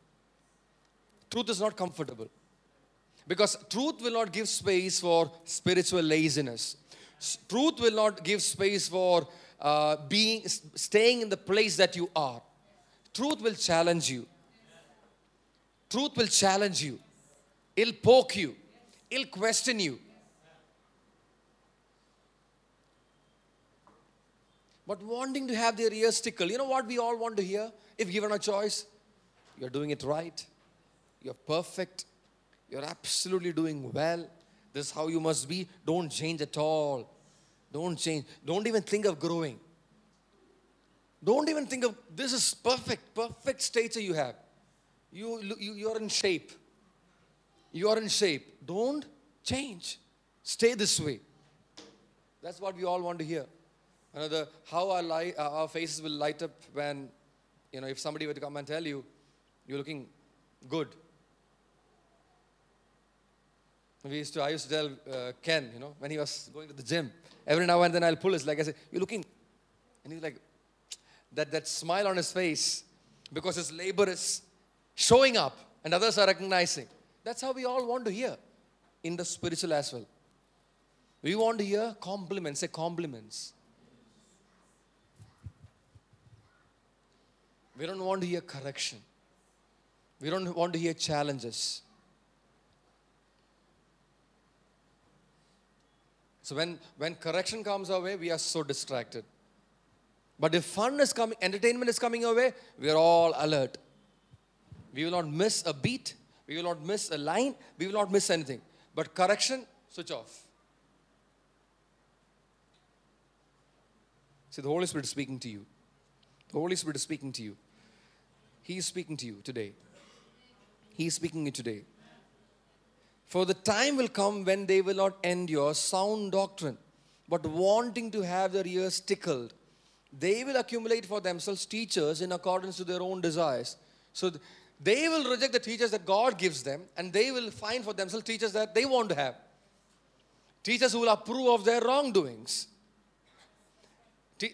Truth is not comfortable. Because truth will not give space for spiritual laziness. Truth will not give space for uh, being staying in the place that you are. Truth will challenge you. Truth will challenge you. It'll poke you. It'll question you. But wanting to have their ears tickle, you know what we all want to hear? If given a choice, you're doing it right, you're perfect, you're absolutely doing well. This is how you must be. Don't change at all. Don't change. Don't even think of growing. Don't even think of this is perfect, perfect stature you have. You, you, you're in shape. You are in shape. Don't change. Stay this way. That's what we all want to hear. Another, how our, li- uh, our faces will light up when, you know, if somebody were to come and tell you, you're looking good. We used to, I used to tell uh, Ken, you know, when he was going to the gym, every now and then I'll pull his leg. I say, You're looking. And he's like, that, that smile on his face because his labor is showing up and others are recognizing. That's how we all want to hear in the spiritual as well. We want to hear compliments, say compliments. We don't want to hear correction. We don't want to hear challenges. So when, when correction comes our way, we are so distracted. But if fun is coming, entertainment is coming our way, we are all alert. We will not miss a beat, we will not miss a line, we will not miss anything. But correction, switch off. See, the Holy Spirit is speaking to you. The Holy Spirit is speaking to you. He is speaking to you today. He is speaking to you today. For the time will come when they will not endure sound doctrine, but wanting to have their ears tickled, they will accumulate for themselves teachers in accordance to their own desires. So they will reject the teachers that God gives them, and they will find for themselves teachers that they want to have. Teachers who will approve of their wrongdoings.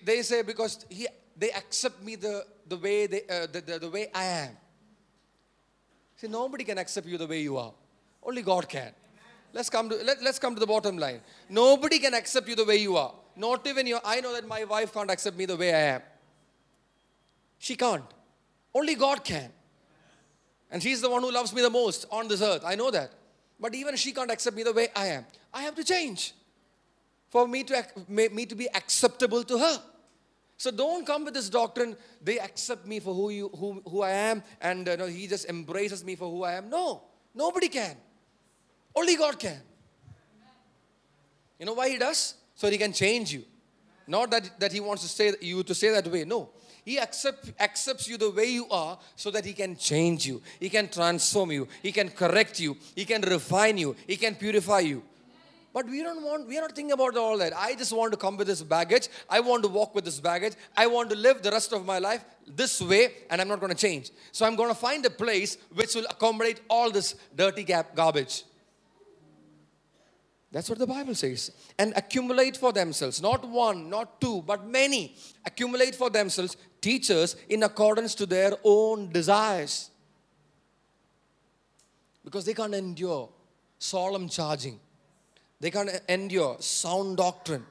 They say because he, they accept me the, the way they, uh, the, the, the way I am. See, nobody can accept you the way you are. Only God can. Let's come to let, let's come to the bottom line. Nobody can accept you the way you are. Not even you. I know that my wife can't accept me the way I am. She can't. Only God can. And she's the one who loves me the most on this earth. I know that. But even she can't accept me the way I am. I have to change for me to me to be acceptable to her. So don't come with this doctrine. They accept me for who you who, who I am, and uh, no, he just embraces me for who I am. No, nobody can. Only God can. You know why he does? So he can change you. Not that, that he wants to say you to say that way. No. He accept, accepts you the way you are so that he can change you. He can transform you. He can correct you. He can refine you. He can purify you. But we don't want, we are not thinking about all that. I just want to come with this baggage. I want to walk with this baggage. I want to live the rest of my life this way, and I'm not going to change. So I'm going to find a place which will accommodate all this dirty gap, garbage. That's what the Bible says. And accumulate for themselves, not one, not two, but many. Accumulate for themselves teachers in accordance to their own desires. Because they can't endure solemn charging, they can't endure sound doctrine.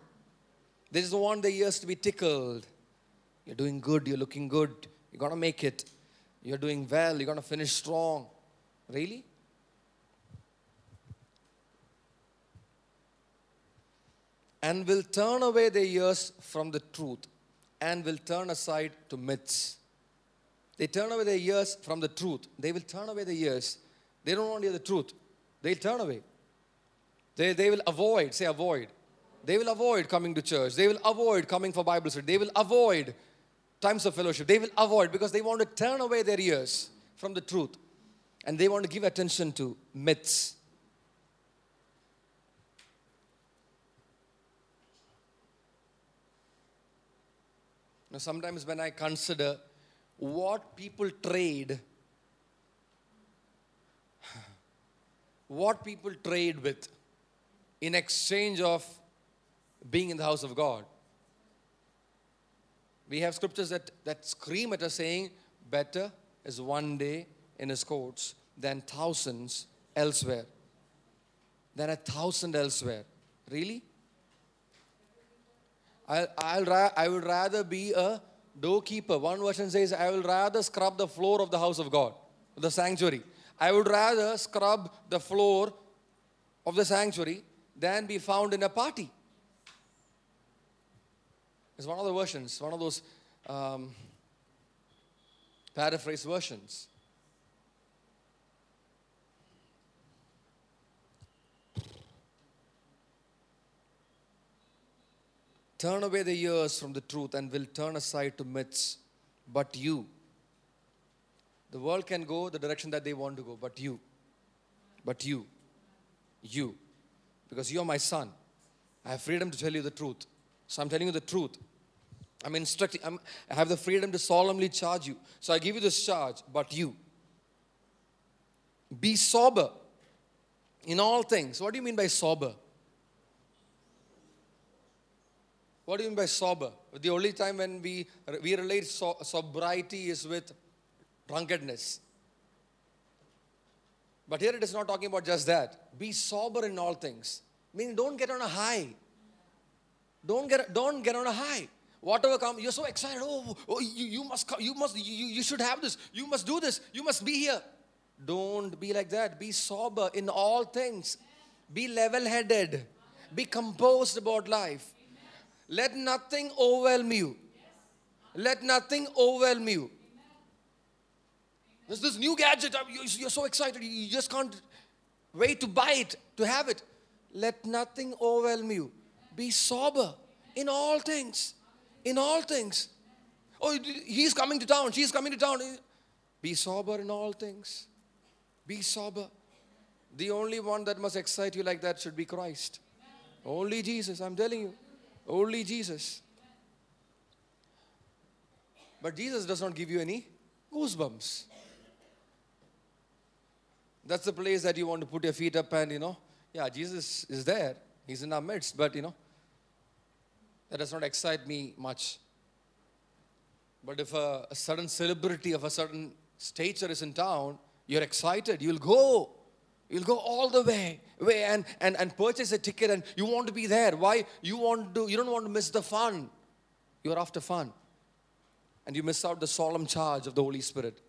They just want their ears to be tickled. You're doing good, you're looking good, you're gonna make it, you're doing well, you're gonna finish strong. Really? And will turn away their ears from the truth and will turn aside to myths. they turn away their ears from the truth. They will turn away their ears. They don't want to hear the truth. They'll turn away. They, they will avoid, say avoid. They will avoid coming to church. They will avoid coming for Bible study. They will avoid times of fellowship. They will avoid because they want to turn away their ears from the truth. And they want to give attention to myths. Now, sometimes when I consider what people trade, what people trade with in exchange of being in the house of God. We have scriptures that, that scream at us saying, Better is one day in his courts than thousands elsewhere. Than a thousand elsewhere. Really? I'll, I'll I would rather be a doorkeeper. One version says, I will rather scrub the floor of the house of God, the sanctuary. I would rather scrub the floor of the sanctuary than be found in a party. It's one of the versions, one of those um, paraphrase versions. Turn away the ears from the truth and will turn aside to myths. But you, the world can go the direction that they want to go, but you, but you, you, because you are my son. I have freedom to tell you the truth. So I'm telling you the truth. I'm instructing, I'm, I have the freedom to solemnly charge you. So I give you this charge, but you. Be sober in all things. What do you mean by sober? What do you mean by sober? The only time when we, we relate so, sobriety is with drunkenness. But here it is not talking about just that. Be sober in all things. Meaning don't get on a high. Don't get, don't get on a high. Whatever comes, you're so excited. Oh, oh you, you must come, you must, you, you should have this. You must do this. You must be here. Don't be like that. Be sober in all things. Be level headed. Be composed about life. Let nothing overwhelm you. Let nothing overwhelm you. There's this new gadget. You're so excited. You just can't wait to buy it, to have it. Let nothing overwhelm you. Be sober in all things. In all things. Oh, he's coming to town. She's coming to town. Be sober in all things. Be sober. The only one that must excite you like that should be Christ. Only Jesus, I'm telling you. Only Jesus. But Jesus does not give you any goosebumps. That's the place that you want to put your feet up and, you know, yeah, Jesus is there. He's in our midst, but, you know, that does not excite me much. But if a, a sudden celebrity of a certain stature is in town, you're excited. You'll go. You'll go all the way, way and, and, and purchase a ticket and you want to be there. Why? You want to, you don't want to miss the fun. You're after fun. And you miss out the solemn charge of the Holy Spirit.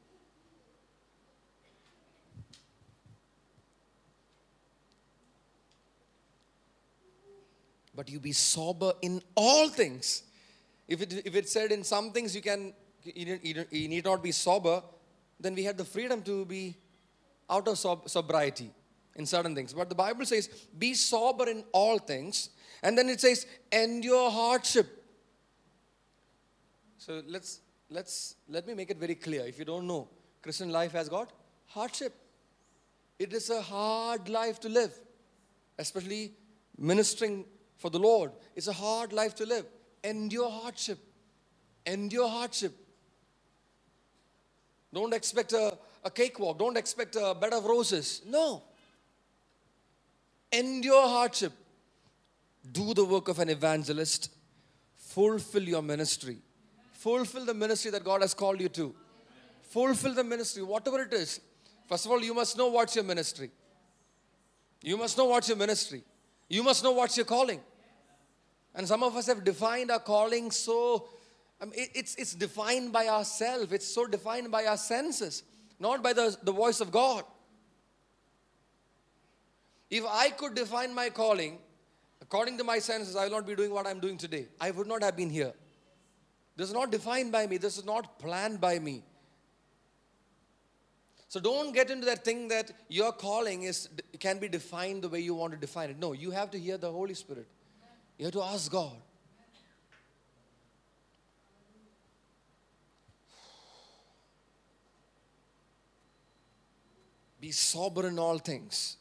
But you be sober in all things. If it, if it said in some things you can you, you need not be sober, then we had the freedom to be out of sob- sobriety in certain things. But the Bible says, be sober in all things. And then it says, endure hardship. So let's let's let me make it very clear. If you don't know, Christian life has got hardship. It is a hard life to live, especially ministering for the Lord. It's a hard life to live. Endure hardship. Endure hardship. Don't expect a, a cakewalk. Don't expect a bed of roses. No. Endure hardship. Do the work of an evangelist. Fulfill your ministry. Fulfill the ministry that God has called you to. Fulfill the ministry, whatever it is. First of all, you must know what's your ministry. You must know what's your ministry. You must know what's your calling. And some of us have defined our calling so, I mean, it's, it's defined by ourselves, it's so defined by our senses not by the, the voice of God. If I could define my calling according to my senses, I will not be doing what I'm doing today. I would not have been here. This is not defined by me, this is not planned by me. So don't get into that thing that your calling is can be defined the way you want to define it. No, you have to hear the Holy Spirit. You have to ask God. Be sober in all things.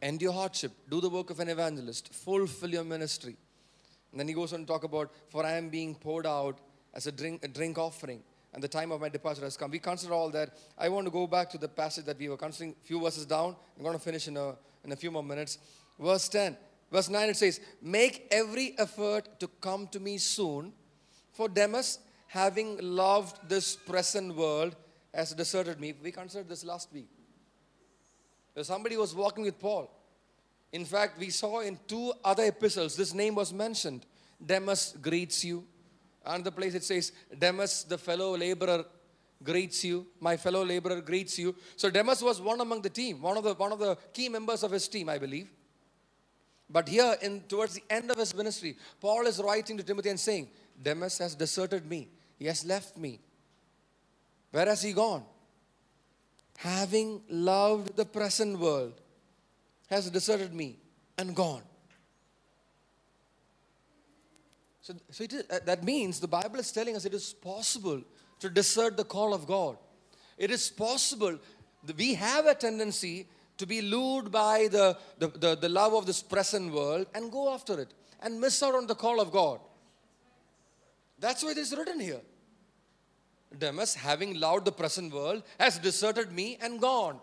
End your hardship. Do the work of an evangelist. Fulfill your ministry. And then he goes on to talk about, For I am being poured out as a drink, a drink offering, and the time of my departure has come. We consider all that. I want to go back to the passage that we were considering a few verses down. I'm going to finish in a, in a few more minutes. Verse 10. Verse 9 it says, Make every effort to come to me soon, for Demas, having loved this present world, has deserted me. We considered this last week. Somebody was walking with Paul. In fact, we saw in two other epistles, this name was mentioned. Demas greets you. And the place it says, Demas, the fellow laborer, greets you. My fellow laborer greets you. So Demas was one among the team, one of the one of the key members of his team, I believe. But here, in towards the end of his ministry, Paul is writing to Timothy and saying, Demas has deserted me. He has left me. Where has he gone? Having loved the present world, has deserted me and gone. So, so uh, that means the Bible is telling us it is possible to desert the call of God. It is possible. that We have a tendency to be lured by the, the, the, the love of this present world and go after it and miss out on the call of God. That's why it is written here. Demas, having loved the present world, has deserted me and gone.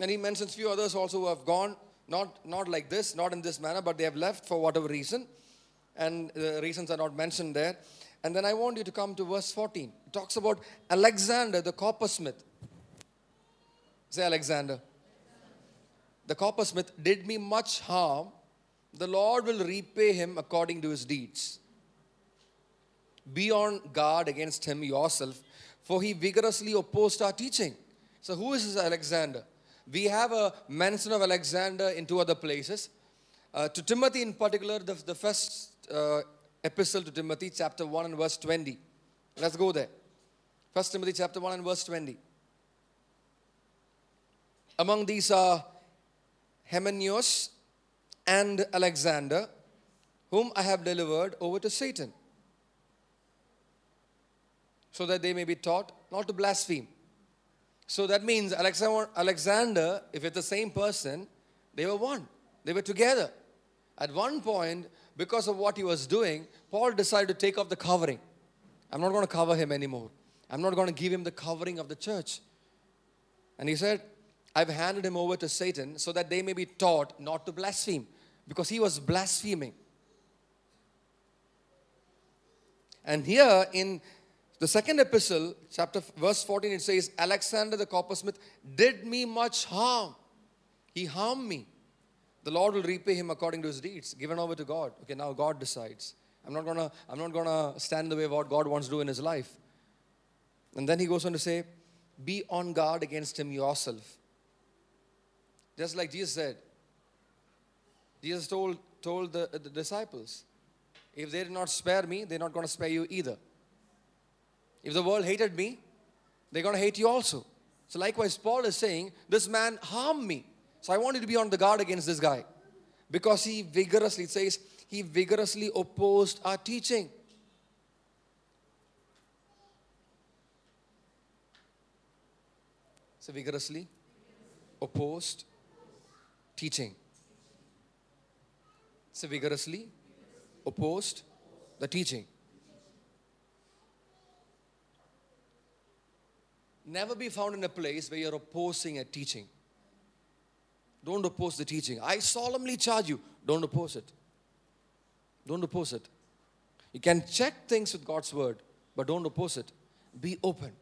And he mentions few others also who have gone, not, not like this, not in this manner, but they have left for whatever reason. And the reasons are not mentioned there. And then I want you to come to verse 14. It talks about Alexander the coppersmith. Say Alexander. The coppersmith did me much harm. The Lord will repay him according to his deeds. Be on guard against him yourself, for he vigorously opposed our teaching. So, who is this Alexander? We have a mention of Alexander in two other places. Uh, to Timothy, in particular, the, the first uh, epistle to Timothy, chapter 1 and verse 20. Let's go there. First Timothy, chapter 1 and verse 20. Among these are Hymenaeus and Alexander, whom I have delivered over to Satan, so that they may be taught not to blaspheme. So that means Alexander, if it's the same person, they were one. They were together. At one point, because of what he was doing, Paul decided to take off the covering. I'm not going to cover him anymore. I'm not going to give him the covering of the church. And he said, I've handed him over to Satan so that they may be taught not to blaspheme because he was blaspheming. And here in the second epistle, chapter verse 14, it says, Alexander the coppersmith did me much harm. He harmed me. The Lord will repay him according to his deeds, given over to God. Okay, now God decides. I'm not gonna, I'm not gonna stand in the way of what God wants to do in his life. And then he goes on to say, Be on guard against him yourself. Just like Jesus said. Jesus told, told the, the disciples, if they did not spare me, they're not going to spare you either. If the world hated me, they're going to hate you also. So, likewise, Paul is saying, This man harmed me. So, I want you to be on the guard against this guy. Because he vigorously, says, he vigorously opposed our teaching. So, vigorously opposed teaching. So, vigorously opposed the teaching. Never be found in a place where you're opposing a teaching. Don't oppose the teaching. I solemnly charge you, don't oppose it. Don't oppose it. You can check things with God's word, but don't oppose it. Be open.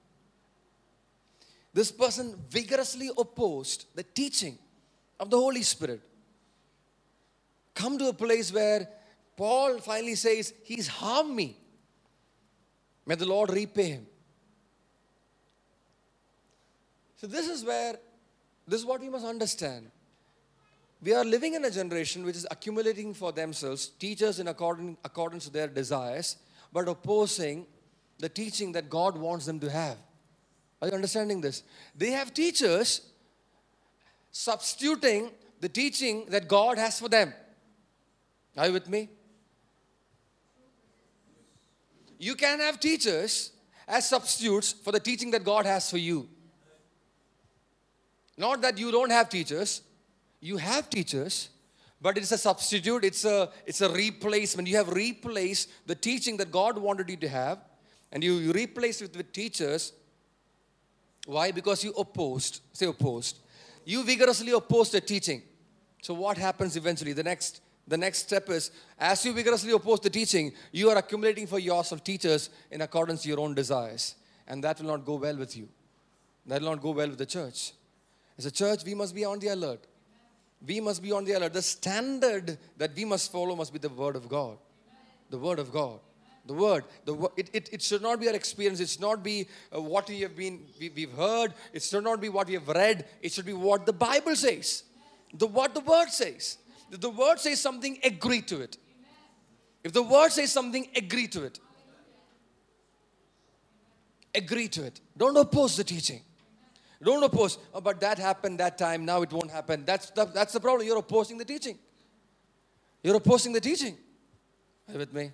This person vigorously opposed the teaching of the Holy Spirit. Come to a place where Paul finally says, He's harmed me. May the Lord repay him. So, this is where, this is what we must understand. We are living in a generation which is accumulating for themselves teachers in according, accordance to their desires, but opposing the teaching that God wants them to have. Are you understanding this? They have teachers substituting the teaching that God has for them. Are you with me? You can have teachers as substitutes for the teaching that God has for you. Not that you don't have teachers, you have teachers, but it's a substitute, it's a, it's a replacement. You have replaced the teaching that God wanted you to have, and you, you replace it with teachers. Why? Because you opposed, say opposed. You vigorously opposed the teaching. So what happens eventually? The next the next step is as you vigorously oppose the teaching, you are accumulating for yourself teachers in accordance to your own desires. And that will not go well with you. That will not go well with the church. As a church, we must be on the alert. We must be on the alert. The standard that we must follow must be the Word of God. The Word of God. The Word. The, it, it, it should not be our experience. It should not be uh, what we have been, we, we've heard. It should not be what we have read. It should be what the Bible says. The, what the Word says. If the Word says something, agree to it. If the Word says something, agree to it. Agree to it. Don't oppose the teaching. Don't oppose. Oh, but that happened that time. Now it won't happen. That's the, that's the problem. You're opposing the teaching. You're opposing the teaching. Are you with me?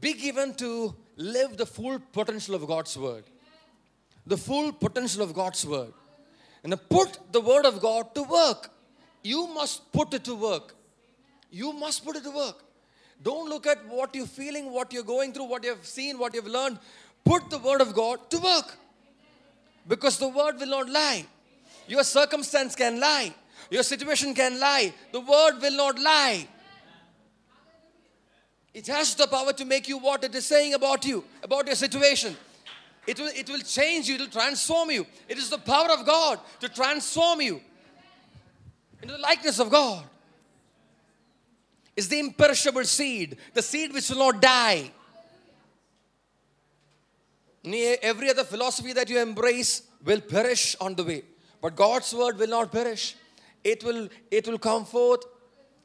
Be given to live the full potential of God's word. The full potential of God's word. And put the word of God to work. You must put it to work. You must put it to work. Don't look at what you're feeling, what you're going through, what you've seen, what you've learned. Put the word of God to work. Because the word will not lie. Your circumstance can lie. Your situation can lie. The word will not lie. It has the power to make you what it is saying about you, about your situation. It will, it will change you, it will transform you. It is the power of God to transform you into the likeness of God. It's the imperishable seed, the seed which will not die. Every other philosophy that you embrace will perish on the way. But God's word will not perish. It will, it will come forth.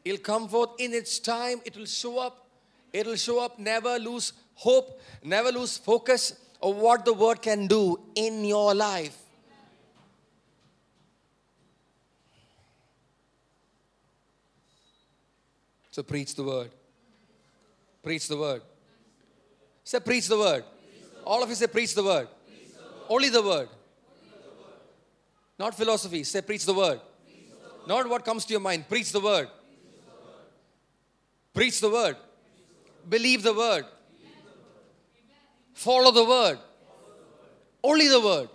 It'll come forth in its time. It will show up. It will show up. Never lose hope. Never lose focus of what the word can do in your life. So preach the word. Preach the word. Say, preach the word. All of you say, preach the word. Preach the word. Only the word. Not philosophy. Say, preach the word. Preach the word. Not what comes to your mind. Preach the word. Preach the word. Believe the word. Follow the word. Only the word.